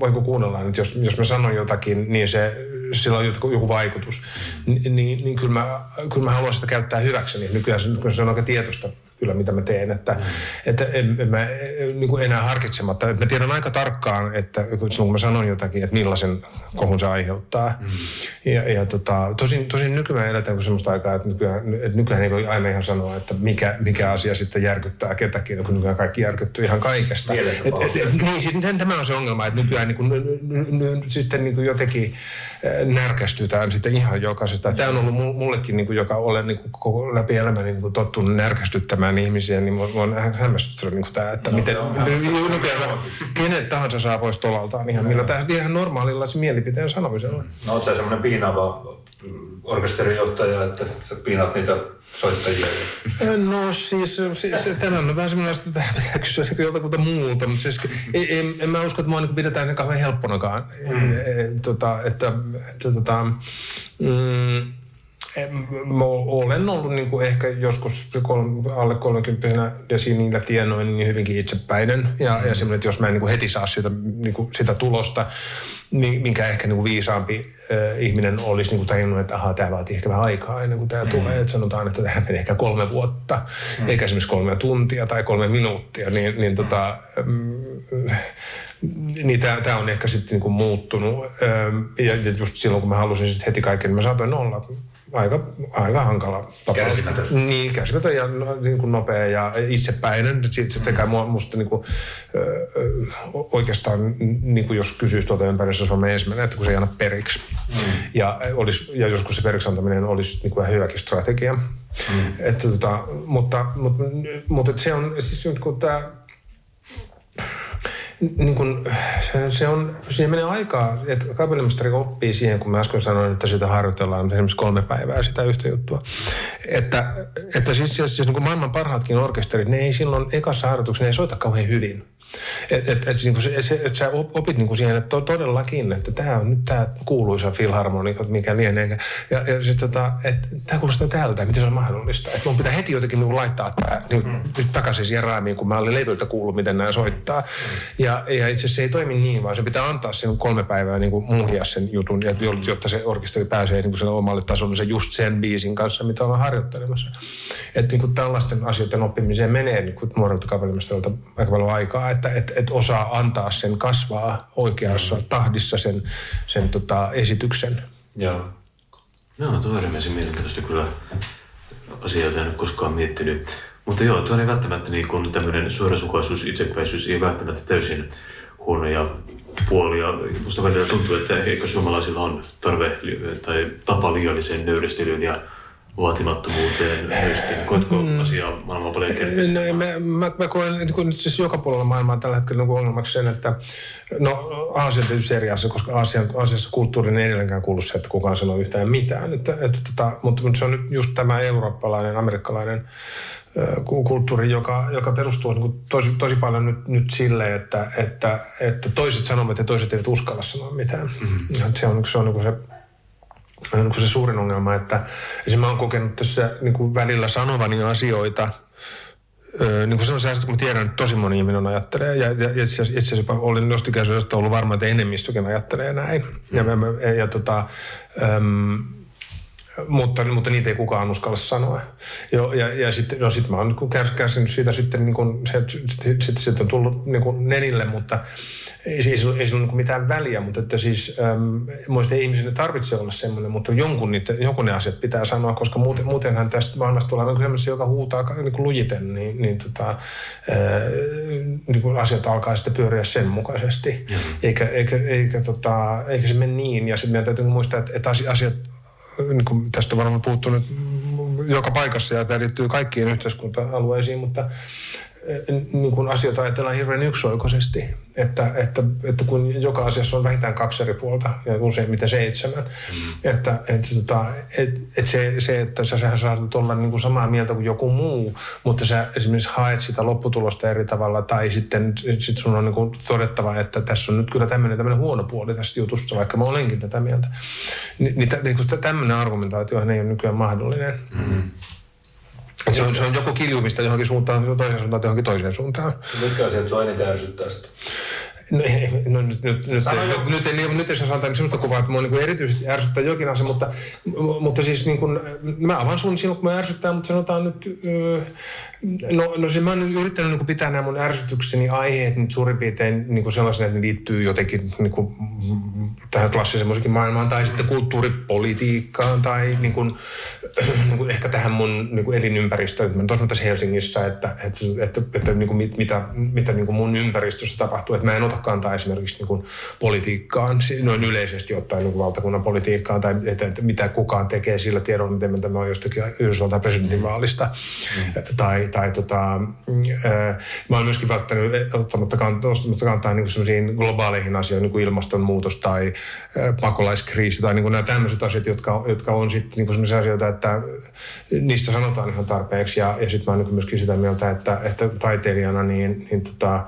voinko kuunnella, että jos, jos mä sanon jotakin, niin se, sillä on joku, joku vaikutus, mm. niin, niin kyllä, mä, kyllä mä haluan sitä käyttää hyväkseni. Nykyään se, kun se on aika tietoista kyllä, mitä mä teen. Että, mm. että en, en mä niin kuin enää harkitsematta. Että mä tiedän aika tarkkaan, että kun mä sanon jotakin, että millaisen kohun se aiheuttaa. Mm. Ja, ja tota, tosin, tosin nykyään eletään semmoista aikaa, että nykyään, että nykyään ei voi aina ihan sanoa, että mikä, mikä asia sitten järkyttää ketäkin, kun nykyään kaikki järkyttyy ihan kaikesta. Et, et, niin, siis tämä on se ongelma, että nykyään niin kuin, n, n, n, sitten niin kuin jotenkin närkästytään sitten ihan jokaisesta. Tämä on ollut mullekin, niin kuin, joka olen niin kuin, koko läpi elämäni niin kuin tottunut närkästyttämään törmään ihmisiä, niin mä oon hämmästyttänyt niin tämä, että no, miten nykyään kenet tahansa saa pois tolaltaan ihan, millä tämä ihan normaalilla se mielipiteen sanomisella.
No oot sä semmoinen piinaava orkesterijohtaja, että sä piinaat niitä soittajia?
No siis, siis tämä on vähän semmoinen, että tämä pitää kysyä joltakulta muulta, mutta siis ei, ei, en mä usko, että mua niin pidetään kauhean helpponakaan. Mm. Tota, että, että, tota, mm, mä olen ollut niin kuin ehkä joskus alle 30 ja siinä niillä tienoin niin hyvinkin itsepäinen. Ja, ja semmoinen, että jos mä en niin kuin heti saa sitä, niin kuin sitä tulosta, minkä ehkä niin kuin viisaampi äh, ihminen olisi niin kuin tajunnut, että ahaa, tämä vaatii ehkä vähän aikaa ennen kuin tämä mm. tulee. Että sanotaan, että tähän menee ehkä kolme vuotta, mm. eikä esimerkiksi kolme tuntia tai kolme minuuttia. Niin, niin tota, mm, niin tämä on ehkä sitten niinku muuttunut. Ja just silloin, kun mä halusin sit heti kaiken, niin mä saatoin olla aika, aika hankala
tapaus. Kärsimätön.
Niin, kärsimätön ja no, niin kuin nopea ja itsepäinen. Sitten sekä musta niin kuin, oikeastaan, niin kuin jos kysyisi tuolta ympäristössä, on ensimmäinen, että kun se ei anna periksi. Mm. Ja, olisi, ja joskus se periksi antaminen olisi niin kuin hyväkin strategia. Mm. Että, tota, mutta, mutta, mutta se on siis nyt kun tämä niin kun, se, se, on, siihen menee aikaa, että kapellimestari oppii siihen, kun mä äsken sanoin, että sitä harjoitellaan esimerkiksi kolme päivää sitä yhtä juttua. Että, että siis, siis, siis niin maailman parhaatkin orkesterit, ne ei silloin ekassa harjoituksessa, ne ei soita kauhean hyvin. Että et, et, niin se, se, et sä opit niin kuin siihen, että todellakin, että tämä on nyt tämä kuuluisa filharmonika, mikä lienee. Ja, ja siis tota, että tämä kuulostaa täältä, miten se on mahdollista. Että mun pitää heti jotenkin niin laittaa tämä niin, mm. nyt takaisin siihen raamiin, kun mä olin levyltä kuullut, miten nämä soittaa. Mm. Ja, ja itse asiassa se ei toimi niin, vaan se pitää antaa sen kolme päivää niin kuin muhia sen jutun, jotta se orkesteri pääsee niin kuin omalle tasolle se just sen biisin kanssa, mitä ollaan harjoittelemassa. Että niin kuin tällaisten asioiden oppimiseen menee niin kuin nuorelta kapellimestarilta aika paljon aikaa, että että et, et osaa antaa sen kasvaa oikeassa mm. tahdissa sen, sen tota, esityksen.
Joo. No, tuo on äärimmäisen mielenkiintoista kyllä asiaa, jota en ole koskaan miettinyt. Mutta joo, tuo ei välttämättä niin kuin tämmöinen suorasukaisuus, itsepäisyys ei välttämättä täysin huonoja puolia. Musta välillä tuntuu, että eikö suomalaisilla on tarve tai tapa liialliseen nöyristelyyn ja vaatimattomuuteen myöskin? Koetko mm. asiaa maailman paljon
no, mä, mä, mä koen niin siis joka puolella maailmaa tällä hetkellä niin ongelmaksi sen, että no Aasia tietysti eri asia, koska Aasian, Aasiassa kulttuuriin ei edelleenkään kuulu se, että kukaan sanoo yhtään mitään. Että, että, tota, mutta, mutta se on nyt just tämä eurooppalainen, amerikkalainen kulttuuri, joka, joka perustuu niin kuin tosi, tosi paljon nyt, nyt sille, että, että, että toiset sanovat ja toiset eivät uskalla sanoa mitään. Mm-hmm. Se on, se on niin kuin se on se suurin ongelma, että esimerkiksi mä oon kokenut tässä niin kuin välillä sanovani asioita, Öö, niin kuin sellaisia asioita, kun mä tiedän, että tosi moni ihminen ajattelee. Ja, ja itse asiassa olin jostakin ollut varma, että enemmistökin ajattelee näin. Mm. Ja, ja, ja, tota, äm, mutta, mutta niitä ei kukaan uskalla sanoa. Jo, ja, ja sitten no sit mä oon kärsinyt siitä sitten, niin kun, se, sitten sit on tullut niin kun nenille, mutta ei, ei, sillä, ei sillä ole mitään väliä, mutta että siis ähm, ei ihmisen tarvitse olla semmoinen, mutta jonkun, niitä, jonkun ne asiat pitää sanoa, koska muuten, muutenhan tästä maailmasta tulee semmoisia, joka huutaa niin kuin lujiten, niin, niin, tota, äh, niin kuin asiat alkaa sitten pyöriä sen mukaisesti. Mm-hmm. Eikä, eikä, eikä, tota, eikä se mene niin. Ja sitten meidän täytyy muistaa, että, että asiat, niin kuin tästä varmaan puhuttu nyt joka paikassa ja tämä liittyy kaikkiin yhteiskunta-alueisiin, mutta niin kuin asioita ajatellaan hirveän yksioikoisesti. Että, että, että kun joka asiassa on vähintään kaksi eri puolta ja useimmiten seitsemän. Mm. Että, että, tota, että, että se, se, että sä, sä saatat olla niin kuin samaa mieltä kuin joku muu, mutta sä esimerkiksi haet sitä lopputulosta eri tavalla tai sitten sit sun on niin kuin todettava, että tässä on nyt kyllä tämmöinen, tämmöinen huono puoli tästä jutusta, vaikka mä olenkin tätä mieltä. Ni, niin, niin tämmöinen argumentaatio ei ole nykyään mahdollinen. Mm. Se on, se on joko kiljumista johonkin suuntaan, toiseen suuntaan, johonkin toiseen suuntaan.
Mitkä asiat sinua eniten ärsyttää sitä?
No, no nyt, nyt, nyt, nyt, nyt, nyt, nyt jos sanotaan niin sellaista kuvaa, että minua niin erityisesti ärsyttää jokin asia, mutta, mutta siis niin kuin, mä avaan sun silloin, kun mä ärsyttää, mutta sanotaan nyt, no, no se mä oon yrittänyt niin kuin pitää nämä mun ärsytykseni aiheet nyt suurin piirtein niin kuin sellaisena, että ne liittyy jotenkin niin kuin, tähän klassisen musiikin maailmaan tai sitten kulttuuripolitiikkaan tai niin kuin, niin kuin ehkä tähän mun niin kuin elinympäristöön. Mä olen tässä Helsingissä, että, että, että, että niin kuin mit, mitä, mitä niin kuin mun ympäristössä tapahtuu, että mä en ota kantaa esimerkiksi niin kuin politiikkaan, noin yleisesti ottaen niin kuin valtakunnan politiikkaan tai että, että mitä kukaan tekee sillä tiedolla, miten tämä on jostakin Yhdysvaltain presidentinvaalista. Mm. Tai, tai tota, äh, mä oon myöskin välttänyt ottamatta kantaa, kantaa niin kuin globaaleihin asioihin, niin kuin ilmastonmuutos tai äh, pakolaiskriisi tai niin kuin nämä tämmöiset asiat, jotka, jotka on sitten niin sellaisia asioita, että niistä sanotaan ihan tarpeeksi. Ja, ja sitten mä oon niin myöskin sitä mieltä, että, että taiteilijana niin, niin tota,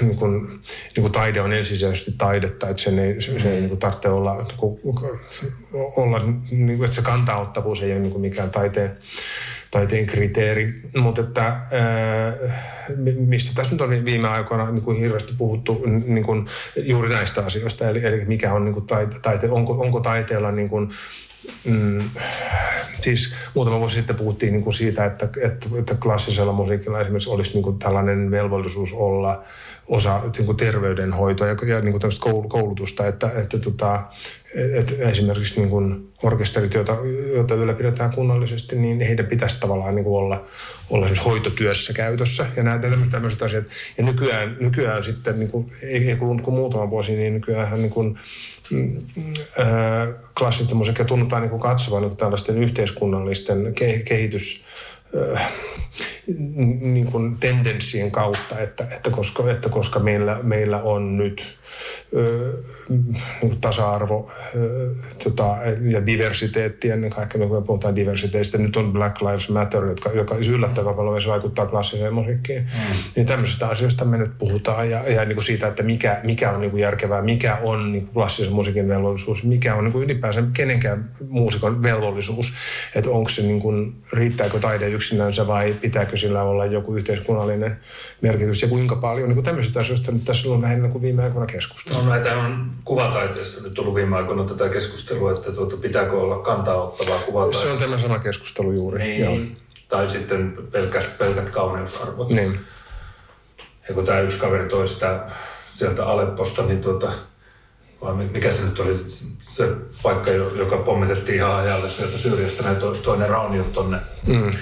niin kuin, niin kuin taide on ensisijaisesti taidetta, että sen ei, se, se ei niin kuin tarvitse olla, niin kuin, olla niin kuin, että se kantauttavuus ei ole niin kuin mikään taiteen, taiteen kriteeri, mutta että ää, mistä tässä nyt on viime aikoina niin kuin hirveästi puhuttu niin kuin juuri näistä asioista, eli, eli mikä on niin kuin taite, taite onko, onko taiteella niin kuin, mm, siis muutama vuosi sitten puhuttiin niin kuin siitä, että, että, että klassisella musiikilla esimerkiksi olisi niin kuin tällainen velvollisuus olla osa niin kuin terveydenhoitoa ja, ja niin kuin koulutusta, että, että, tota, että esimerkiksi niin kuin orkesterit, joita, joita ylläpidetään kunnallisesti, niin heidän pitäisi tavallaan niin kuin olla, olla siis hoitotyössä käytössä ja nämä tämmöiset asiat. Ja nykyään, nykyään sitten, niin kuin, ei, ei kulunut kuin muutama vuosi, niin nykyään niin kuin, klassista musiikkia tunnutaan niin kuin katsovan niin kuin tällaisten yhteiskunnallisten kehitys niin kuin tendenssien kautta, että, että, koska, että koska meillä, meillä on nyt ö, niin tasa-arvo ö, tota, ja diversiteetti ennen kaikkea, kun me puhutaan diversiteetistä, nyt on Black Lives Matter, jotka, joka yllättävän paljon myös vaikuttaa klassiseen musiikkiin, mm. niin tämmöisistä asioista me nyt puhutaan ja, ja niin kuin siitä, että mikä, mikä on niin kuin järkevää, mikä on niin kuin klassisen musiikin velvollisuus, mikä on niin kuin ylipäänsä kenenkään muusikon velvollisuus, että onko se niin kuin, riittääkö taide yksinänsä vai pitääkö sillä olla joku yhteiskunnallinen merkitys ja kuinka paljon. Niin kuin tämmöisistä asioista nyt tässä on lähinnä kuin viime aikoina keskustelua.
No näitä on kuvataiteessa nyt tullut viime aikoina tätä keskustelua, että tuota, pitääkö olla kantaa ottavaa kuvataiteessa.
Se on tämä sama keskustelu juuri.
Niin. Joo. Tai sitten pelkät, pelkät kauneusarvot.
Niin.
Ja kun tämä yksi kaveri toi sitä sieltä Alepposta, niin tuota, vai mikä se nyt oli, se paikka, joka pommitettiin ihan ajalle sieltä Syyriasta, näin toinen raunio tonne mm.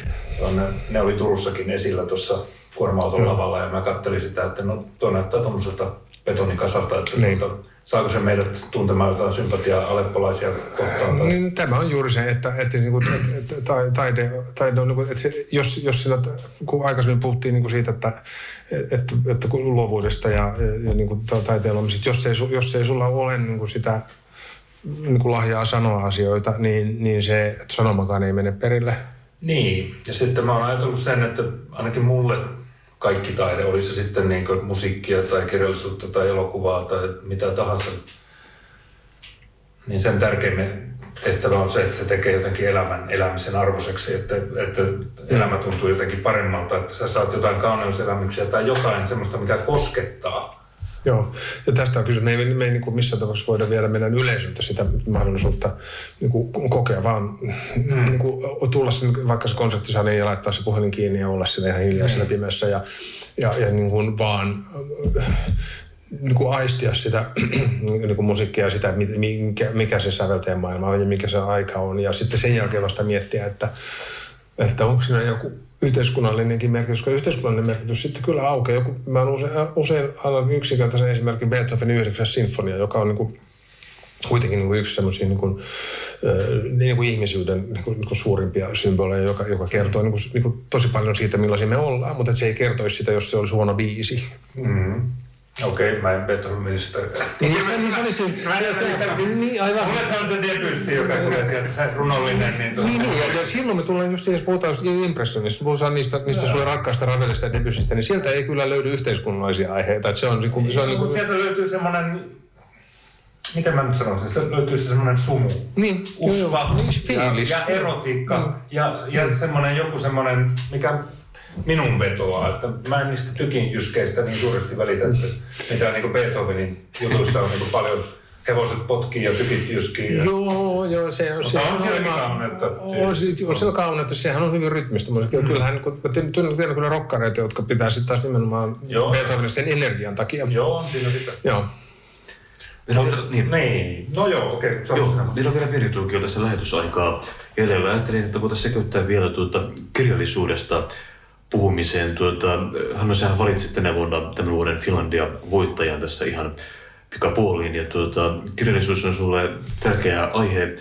tonne, ne oli Turussakin esillä tuossa kuorma-auton lavalla ja mä kattelin sitä, että no tuo näyttää tuommoiselta betonikasarta, että niin. tuota, saako se meidät tuntemaan jotain sympatiaa aleppolaisia kohtaan? Tai...
Niin, tämä on juuri se, että, että, niin kuin, että, taide, taide on, niin kuin, että se, jos, jos sillä, kun aikaisemmin puhuttiin niin kuin siitä, että, että, että luovuudesta ja, ja niin kuin taiteen jos ei, jos ei sulla ole niin kuin sitä niin kuin lahjaa sanoa asioita, niin, niin se että sanomakaan ei mene perille.
Niin, ja sitten mä oon ajatellut sen, että ainakin mulle kaikki taide, oli se sitten niin musiikkia tai kirjallisuutta tai elokuvaa tai mitä tahansa, niin sen tärkein tehtävä on se, että se tekee jotenkin elämän elämisen arvoiseksi, että, että elämä tuntuu jotenkin paremmalta, että sä saat jotain kauneuselämyksiä tai jotain semmoista, mikä koskettaa
Joo, ja tästä on kysymys. Me ei, me ei niin kuin missään tapauksessa voida viedä meidän yleisöltä sitä mahdollisuutta niin kuin kokea, vaan mm. niin kuin, tulla sen, vaikka se konserttisali ja laittaa se puhelin kiinni ja olla siellä ihan hiljaisella mm. pimeässä ja, ja, ja niin kuin vaan niin kuin aistia sitä niin kuin musiikkia ja sitä, mikä, mikä se säveltäjän maailma on ja mikä se aika on. Ja sitten sen jälkeen vasta miettiä, että että onko siinä joku yhteiskunnallinenkin merkitys, koska yhteiskunnallinen merkitys sitten kyllä aukeaa. Joku, mä usein, usein annan yksinkertaisen esimerkin Beethovenin 9. sinfonia, joka on niin kuin, kuitenkin niin kuin yksi semmoisia niin kuin, niin kuin ihmisyyden niin kuin, niin kuin suurimpia symboleja, joka, joka kertoo niin kuin, niin kuin tosi paljon siitä, millaisia me ollaan, mutta se ei kertoisi sitä, jos se olisi huono biisi.
Mm-hmm. Okei, okay, mä en Beethoven ministeri.
Niin, se, niin se oli siinä.
Niin, aivan. Mulle se on se Debussy, joka tulee sieltä, se runollinen. Niin,
niin, niin ja silloin me tullaan just jos puhutaan impressionista, puhutaan niistä, niistä sulle rakkaista Ravelista ja Debussystä, niin sieltä ei kyllä löydy yhteiskunnallisia aiheita. Että se on, niin, se on niin,
mutta sieltä löytyy semmoinen miten mä nyt sanoisin, se löytyy se semmoinen sumu,
niin,
usva
niin,
ja, ja erotiikka mm. ja, ja semmoinen joku semmoinen, mikä minun vetoa, että mä en niistä tykinjyskeistä niin suuresti välitä, että mitä niin Beethovenin jutuissa on niin paljon hevoset potkii ja tykit jyskii.
Ja... Joo, joo, se on,
se on, siellä kaunetta.
On, on siellä kaunetta, sehän on hyvin rytmistä. Mm. Kyllähän, kun, tiedän kyllä rokkareita, jotka pitää sitten taas nimenomaan joo. Beethovenin sen energian takia.
Joo, siinä pitää.
Joo.
Meillä on, niin. niin. No joo, okei. Okay.
Joo, meillä on vielä Meri tässä lähetysaikaa. Ja ajattelin, että voitaisiin sekoittaa vielä tuota kirjallisuudesta puhumiseen. Tuota, Hanno, sähän valitsit tänä vuonna tämän vuoden Finlandia-voittajan tässä ihan pikapuoliin. Ja tuota, kirjallisuus on sulle tärkeä aihe.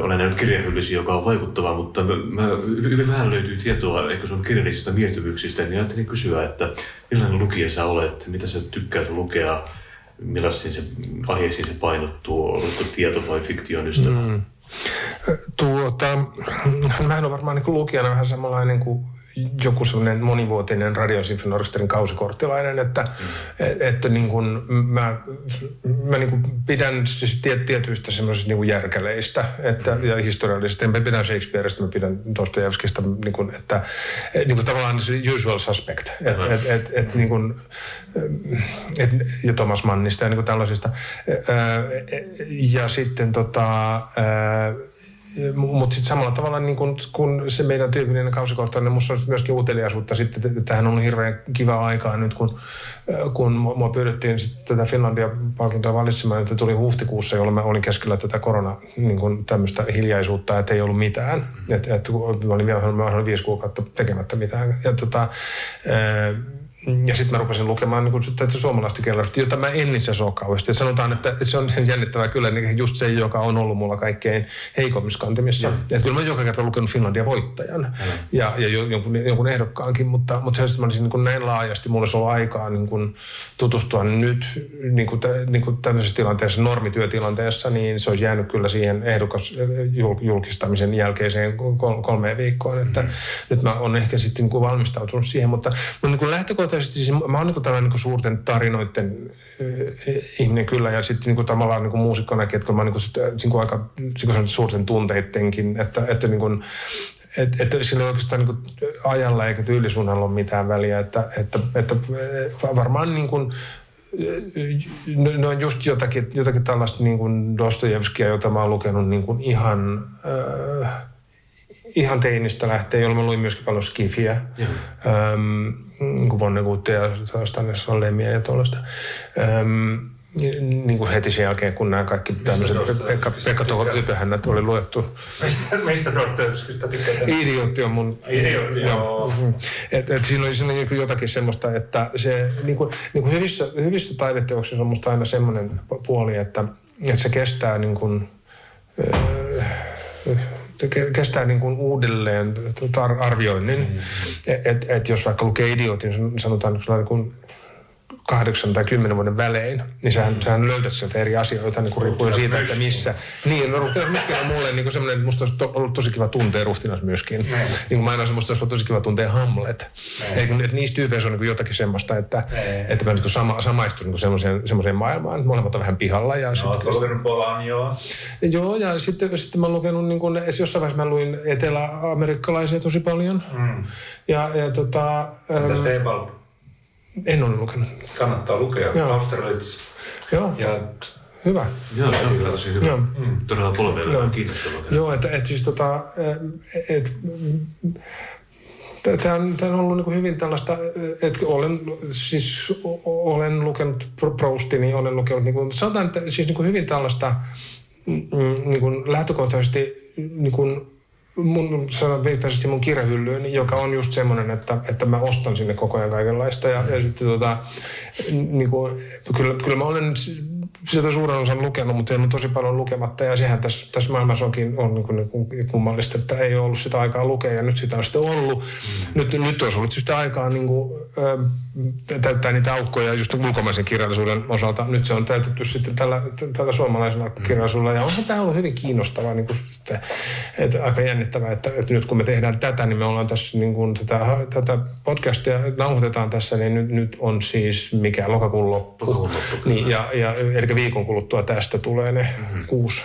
olen nähnyt kirjahyllysi, joka on vaikuttava, mutta mä, hyvin vähän löytyy tietoa ehkä sun kirjallisista mieltymyksistä, niin ajattelin kysyä, että millainen lukija sä olet, mitä sä tykkäät lukea, millaisiin se aiheisiin se painottuu, oletko tieto- vai fiktion ystävä? Mm.
Tuota, mä en ole varmaan niin lukijana vähän samanlainen kuin joku sellainen monivuotinen radiosinfonorkesterin kausikorttilainen, että, mm. et, että niin kuin mä, mä niin kuin pidän siis tiet, tietyistä semmoisista niin järkeleistä että, mm. ja historiallisista. Mä pidän Shakespeareista, mä pidän Dostojevskista, niin kuin, että niin kuin tavallaan se usual suspect. Et, mm. et, et, et, niin kuin, et, ja Thomas Mannista ja niin kuin tällaisista. Ja sitten tota, mutta sitten samalla tavalla niin kun, kun se meidän tyypillinen kausikortti, niin musta on myöskin uteliaisuutta sitten. Tähän on hirveän kiva aikaa nyt, kun, kun mua pyydettiin sitten tätä Finlandia-palkintoa valitsemaan, että tuli huhtikuussa, jolloin mä olin keskellä tätä korona niin kun tämmöistä hiljaisuutta, että ei ollut mitään. Että et, mä olin vielä olin viisi kuukautta tekemättä mitään. Ja tota, ja sitten mä rupesin lukemaan niin että suomalaista kirjallisuutta, jota mä en itse asiassa ole kauheasti. Et sanotaan, että se on jännittävää kyllä niin just se, joka on ollut mulla kaikkein heikommissa kantimissa. Että kyllä mä joka kerta lukenut Finlandia voittajan mm. ja, ja jonkun, jonkun ehdokkaankin, mutta, mutta se, että mä olisin niin kuin näin laajasti, mulla olisi ollut aikaa niin kuin tutustua nyt niin kuin, niin kuin tämmöisessä tilanteessa, normityötilanteessa, niin se olisi jäänyt kyllä siihen ehdokas julkistamisen jälkeiseen kolmeen viikkoon. Että mm. nyt mä oon ehkä sitten niin kuin valmistautunut siihen, mutta, mutta niin kuin lähtökohtaisesti siis mä oon niin tällainen niin suurten tarinoiden äh, ihminen kyllä ja sitten niin kuin tavallaan niin kuin muusikkonakin, että kun mä oon niin kuin, niin kuin aika niin kuin suurten tunteittenkin, että, että niin kuin, että et sillä ei oikeastaan niin ajalla eikä tyylisuunnalla ole mitään väliä, että, että, että varmaan niin kuin, ne on just jotakin, jotakin tällaista niin kuin Dostojevskia, jota mä oon lukenut niin kuin ihan, äh, ihan teinistä lähtee, jolloin mä luin myöskin paljon skifiä, ähm, niin kuin ja Stannis Lemmiä ja tuollaista. Ähm, niin kuin heti sen jälkeen, kun nämä kaikki tämmöiset Pekka, Pekka Typöhännät oli luettu.
Mistä, mistä Dostojevskista tykkää?
Idiootti on mun...
Idiootti, joo.
Mm-hmm. Et, et siinä oli, siinä oli jotakin semmoista, että se niin kuin, niin kuin hyvissä, hyvissä taideteoksissa on musta aina semmoinen puoli, että, että se kestää niin kuin, kestää niin kuin uudelleen arvioinnin. Mm. Että et jos vaikka lukee idiotin, sanotaan niin kuin kahdeksan tai kymmenen vuoden välein, niin sähän, mm. sähän löydät sieltä eri asioita niin riippuen siitä, että missä. Niin, no Ruhtinas myöskin on mulle niin semmoinen, musta olisi ollut tosi kiva tuntea Ruhtinas myöskin. Mm. Niin kuin mä aina musta olisi ollut tosi kiva tuntea Hamlet. Mm. Kun, että niissä tyypeissä on niin jotakin semmoista, että, mm. että mä niin sama, samaistun niin semmoiseen, semmoiseen maailmaan. Molemmat on vähän pihalla. Ja
no, sitten, lukenut joo.
Joo, ja sitten, sitten mä oon lukenut, niin kuin, jossain vaiheessa mä luin etelä-amerikkalaisia tosi paljon. Mm. Ja, ja tota...
Mitä ähm, Sebald?
En ole lukenut.
Kannattaa lukea. Joo. Austerlitz.
Joo.
Ja
Hyvä.
Joo, se on kyllä tosi hyvä. Joo. Mm. Todella polveilla on kiinnostava.
Joo, että et siis tota, et, Tämä on, tämä on ollut niin hyvin tällaista, että olen, siis olen lukenut Proustin, niin olen lukenut, niin kuin, sanotaan, että siis niin hyvin tällaista niin kuin lähtökohtaisesti niin kuin mun, sanon viittaisesti mun kirjahyllyyn, joka on just semmoinen, että, että mä ostan sinne koko ajan kaikenlaista. Ja, ja sitten tota, niin kuin, kyllä, kyllä mä olen sieltä suuren osan lukenut, mutta on tosi paljon lukematta. Ja sehän tässä, tässä maailmassa onkin on niin kuin, niin kuin kummallista, että ei ole ollut sitä aikaa lukea ja nyt sitä on sitten ollut. Mm. Nyt, nyt olisi ollut sitä aikaa niin kuin, äh, täyttää niitä aukkoja just ulkomaisen kirjallisuuden osalta. Nyt se on täytetty sitten tällä, tällä suomalaisella mm. kirjallisuudella. Ja onhan tämä ollut hyvin kiinnostavaa, niin kuin, että, että aika jännittävää, että, että, nyt kun me tehdään tätä, niin me ollaan tässä niin kuin, tätä, tätä podcastia nauhoitetaan tässä, niin nyt, nyt on siis mikä lokakuun loppu. Lokakuun loppu niin, ja, ja, eli viikon kuluttua tästä tulee ne mm-hmm. kuusi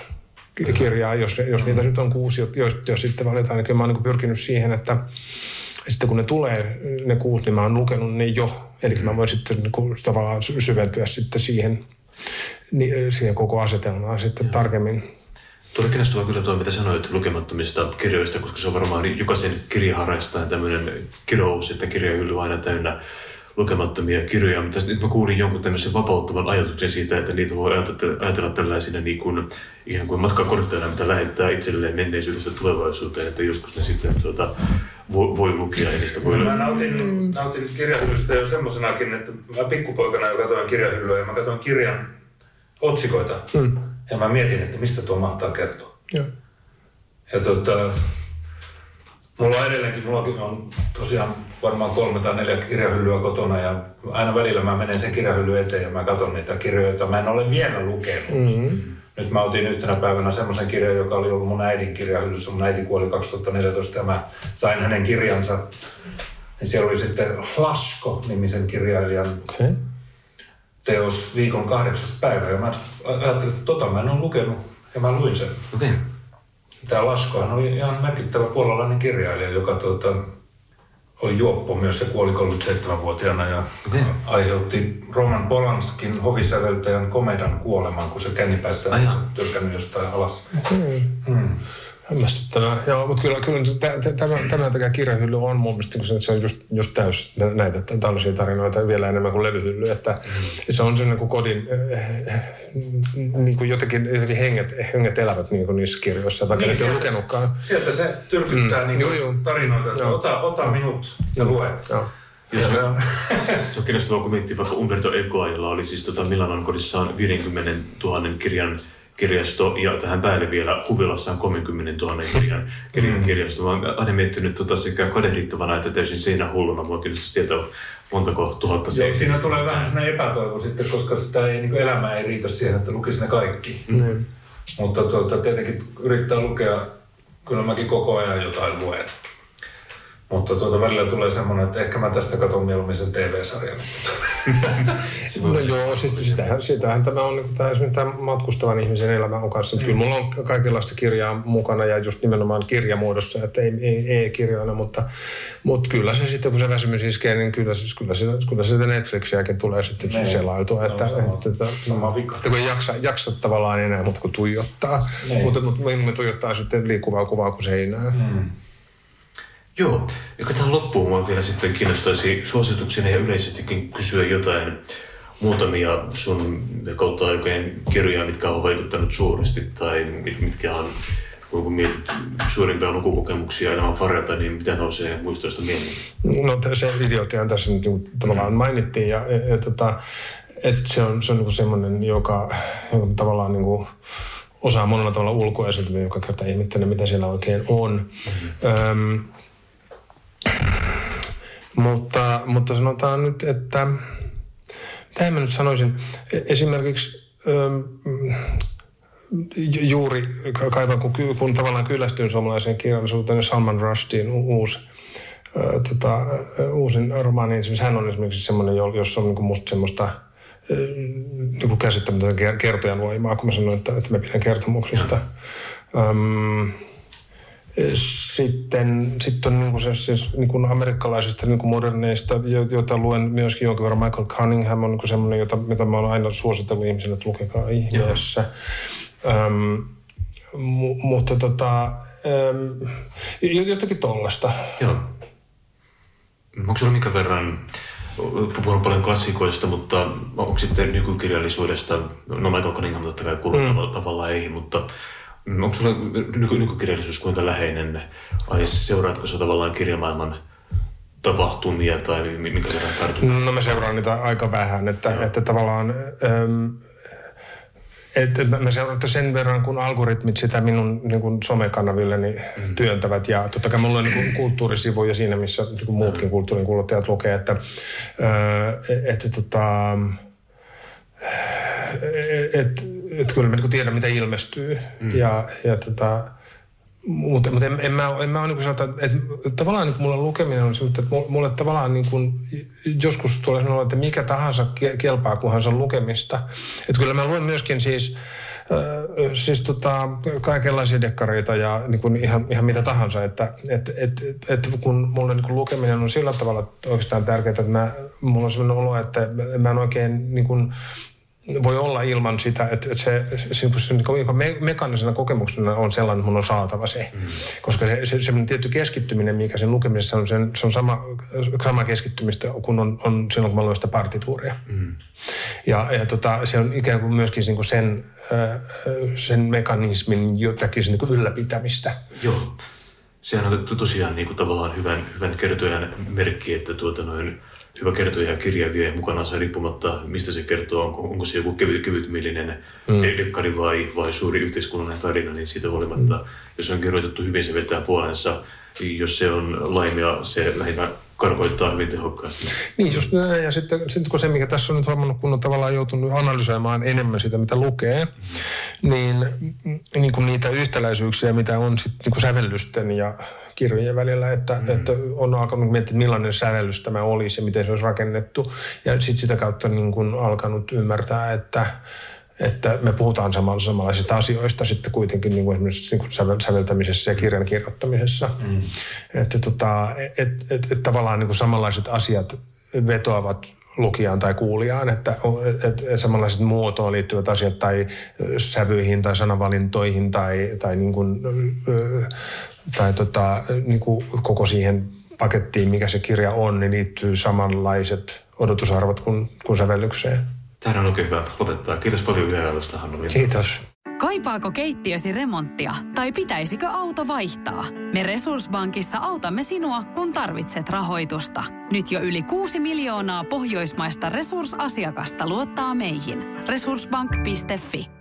kirjaa, jos, jos mm-hmm. niitä nyt on kuusi, jos, jos sitten valitaan, niin kyllä mä oon niin pyrkinyt siihen, että sitten kun ne tulee, ne kuusi, niin mä oon lukenut ne jo. Eli mm-hmm. mä voin sitten niin kuin, tavallaan syventyä sitten siihen, niin, siihen koko asetelmaan sitten mm-hmm. tarkemmin.
Tuli kiinnostavaa kyllä tuo, mitä sanoit lukemattomista kirjoista, koska se on varmaan jokaisen kirjaharrastajan tämmöinen kirous, että kirjahylly aina täynnä lukemattomia kirjoja, mutta sitten mä kuulin jonkun tämmöisen vapauttavan ajatuksen siitä, että niitä voi ajatella, ajatella tällaisina niin kuin, ihan kuin matkakortteina, mitä lähettää itselleen menneisyydestä tulevaisuuteen, että joskus ne sitten tuota, voi, voi lukea ja niistä voi
no, Mä nautin, nautin kirjahyllystä jo semmoisenakin, että mä pikkupoikana jo katsoin kirjahyllyä ja mä katsoin kirjan otsikoita mm. ja mä mietin, että mistä tuo mahtaa kertoa. Ja, ja tota, Mulla on edelleenkin, mulla on tosiaan varmaan kolme tai neljä kirjahyllyä kotona ja aina välillä mä menen sen kirjahylly eteen ja mä katson niitä kirjoja, joita mä en ole vielä lukenut. Mm-hmm. nyt mä otin yhtenä päivänä semmoisen kirjan, joka oli ollut mun äidin kirjahyllyssä. Mun äiti kuoli 2014 ja mä sain hänen kirjansa. Ja siellä oli sitten Lasko-nimisen kirjailijan
Okay.
teos viikon kahdeksas päivä. Ja mä ajattelin, että tota mä en ole lukenut. Ja mä luin sen.
Okei. Okay.
Tämä Laskohan oli ihan merkittävä puolalainen kirjailija, joka tuota, oli juoppo myös ja kuoli 37-vuotiaana ja
Okei.
aiheutti Roman Polanskin hovisäveltäjän komedan kuoleman, kun se kännipäissä on tyrkännyt jostain alas.
Hämmästyttävää. Joo, mutta kyllä, kyllä se- tä- tä- tämä, tämä takia kirjahylly on mun mielestä, kun se, on just, just täys nä- näitä tällaisia tarinoita vielä enemmän kuin levyhylly, että se on sellainen kuin kodin, äh, niin kuin jotenkin, jotenkin henget, henget elävät niin kuin niissä kirjoissa, vaikka niin,
Niin,
ne ei ole
sieltä-
lukenutkaan.
Sieltä se tyrkyttää
Mm.
mm.
Joo,
niin
joo.
tarinoita, että
Joo.
ota, ota minut ja lue.
Joo.
Ja se on,
Se on kiinnostavaa, kun miettii vaikka Umberto Ecoa, jolla oli siis tota Milanon kodissaan 50 000 kirjan kirjasto ja tähän päälle vielä huvilassaan 30 000 kirjan, kirjan kirjasto. Mä oon aina miettinyt tota sekä kadehdittavana että täysin seinähulluna. Mua kyllä sieltä on montako tuhatta
Joo,
seinää.
siinä tulee vähän sellainen epätoivo sitten, koska sitä ei, niin elämä ei riitä siihen, että lukisi ne kaikki.
Niin.
Mutta tuota, tietenkin yrittää lukea, kyllä mäkin koko ajan jotain luen. Mutta tuota, välillä tulee semmoinen, että ehkä mä tästä katson mieluummin sen TV-sarjan.
No joo, siis sitähän, sitähän tämä on niin tämä, esimerkiksi tämä matkustavan ihmisen elämä on kanssa. Mm. Kyllä mulla on kaikenlaista kirjaa mukana ja just nimenomaan kirjamuodossa, että ei, ei, e-kirjoina, mutta, mutta kyllä se sitten kun se väsymys iskee, niin kyllä, se- kyllä, se, kyllä se Netflixiäkin tulee sitten
Niin.
selailtua. Että,
sama-
että, että,
sama vika.
Sitten kun ei jaksa, jaksa tavallaan enää muuta kuin tuijottaa,
Niin.
mutta, mutta me, me tuijottaa sitten liikkuvaa kuvaa kuin seinää. Mm.
Joo, ja tähän loppuun mua vielä sitten kiinnostaisi suosituksena ja yleisestikin kysyä jotain muutamia sun kautta aikojen kirjoja, mitkä on vaikuttanut suuresti tai mit, mitkä on, kun mietit suurimpia lukukokemuksia elämän varrelta, niin mitä nousee muistoista mieleen?
No se idioottihan tässä nyt niin tavallaan mainittiin ja ja, ja tota, että se on, se on niin semmoinen, joka, joka tavallaan niin kuin osaa monella tavalla ulkoasetelmia, joka kerta ihmettelen, mitä siellä oikein on. Mm-hmm. Öm, mutta, mutta sanotaan nyt, että mitä mä nyt sanoisin, E- esimerkiksi juuri ka- kaivan, kun, kun tavallaan kyllästyin suomalaiseen kirjallisuuteen, niin Salman Rushdin uusi tota, uusin romaani, hän on esimerkiksi semmoinen, jo- jossa on niin musta semmoista niin käsittämätöntä ker- kertojan voimaa, kun mä sanoin, että, että mä pidän kertomuksesta. Öm, sitten, sitten on niin kuin se, siis niin kuin amerikkalaisista niin kuin moderneista, jo- joita luen myöskin jonkin verran. Michael Cunningham on niin semmoinen, jota, mitä mä oon aina suositellut ihmisille, että lukekaa ihmeessä. Öm, mu, mutta tota, öm, jotakin tollasta.
Joo. Onko sulla minkä verran, puhunut paljon klassikoista, mutta onko sitten nykykirjallisuudesta, no Michael Cunningham totta kai kuuluu mm. tavallaan ei, mutta onko sulla nyky- nykykirjallisuus kuinka läheinen aihe? Seuraatko sä tavallaan kirjamaailman tapahtumia tai mi- minkä verran tartut?
No mä seuraan niitä aika vähän, että, että tavallaan... Öm, että mä- mä seuraan että sen verran, kun algoritmit sitä minun niin kuin somekanavilleni mm. työntävät. Ja totta kai mulla on niin kuin kulttuurisivuja siinä, missä niin kuin muutkin kulttuurin kuluttajat lukee, että, öö, että tota, et, et kyllä mä niin tiedän, mitä ilmestyy. Mm. Ja, ja tota, mutta, mutta en, en, mä, en mä ole niin sanota, että, että tavallaan niin mulle lukeminen on semmoista, että mulle tavallaan niin kuin, joskus tulee sanoa, että mikä tahansa ke- kelpaa, kunhan se on lukemista. Että kyllä mä luen myöskin siis, äh, siis tota, kaikenlaisia dekkareita ja niin kuin ihan, ihan mitä tahansa. Että et, et, et, et kun mulle niin kuin lukeminen on sillä tavalla oikeastaan tärkeää, että mä, mulla on sellainen olo, että mä en oikein niin kuin, voi olla ilman sitä, että, että se, se, se niin kuin me, mekaanisena kokemuksena on sellainen, että mun on saatava se. Mm. Koska se, se, se tietty keskittyminen, mikä sen lukemisessa on, sen, se on sama, sama keskittymistä kuin on, on silloin, kun mä luen sitä partituuria. Mm. Ja, ja tota, se on ikään kuin myöskin niin kuin sen, sen mekanismin jotakin niin kuin ylläpitämistä.
Joo. Sehän on to- tosiaan niin kuin tavallaan hyvän, hyvän kertojan merkki, että tuota noin, hyvä kertoja ja kirja vie mukanaan se riippumatta, mistä se kertoo, onko, onko se joku kevyt, kevytmielinen mm. dekkari vai, vai suuri yhteiskunnallinen tarina, niin siitä huolimatta, mm. jos on kirjoitettu hyvin, se vetää puolensa. Jos se on laimia, se lähinnä karkoittaa hyvin tehokkaasti.
Niin, just näin. Ja sitten, sitten kun se, mikä tässä on nyt huomannut, kun on tavallaan joutunut analysoimaan enemmän sitä, mitä lukee, niin, niin kuin niitä yhtäläisyyksiä, mitä on sitten niin kuin sävellysten ja kirjojen välillä, että, mm. että on alkanut miettiä, millainen sävellys tämä olisi ja miten se olisi rakennettu. Ja sitten sitä kautta niin kuin alkanut ymmärtää, että, että me puhutaan samanlaisista asioista sitten kuitenkin niin kuin esimerkiksi niin kuin säveltämisessä ja kirjan kirjoittamisessa. Mm. Että tota, et, et, et, et tavallaan niin kuin samanlaiset asiat vetoavat lukijaan tai kuulijaan, että et, et samanlaiset muotoon liittyvät asiat tai sävyihin tai sanavalintoihin tai, tai, niin kuin, tai tota, niin kuin koko siihen pakettiin, mikä se kirja on, niin liittyy samanlaiset odotusarvot kuin, kuin sävellykseen.
Tämä on oikein hyvä lopettaa. Kiitos paljon vierailusta, Hannu
Kiitos.
Kaipaako keittiösi remonttia tai pitäisikö auto vaihtaa? Me Resurssbankissa autamme sinua, kun tarvitset rahoitusta. Nyt jo yli 6 miljoonaa pohjoismaista resursasiakasta luottaa meihin. Resurssbank.fi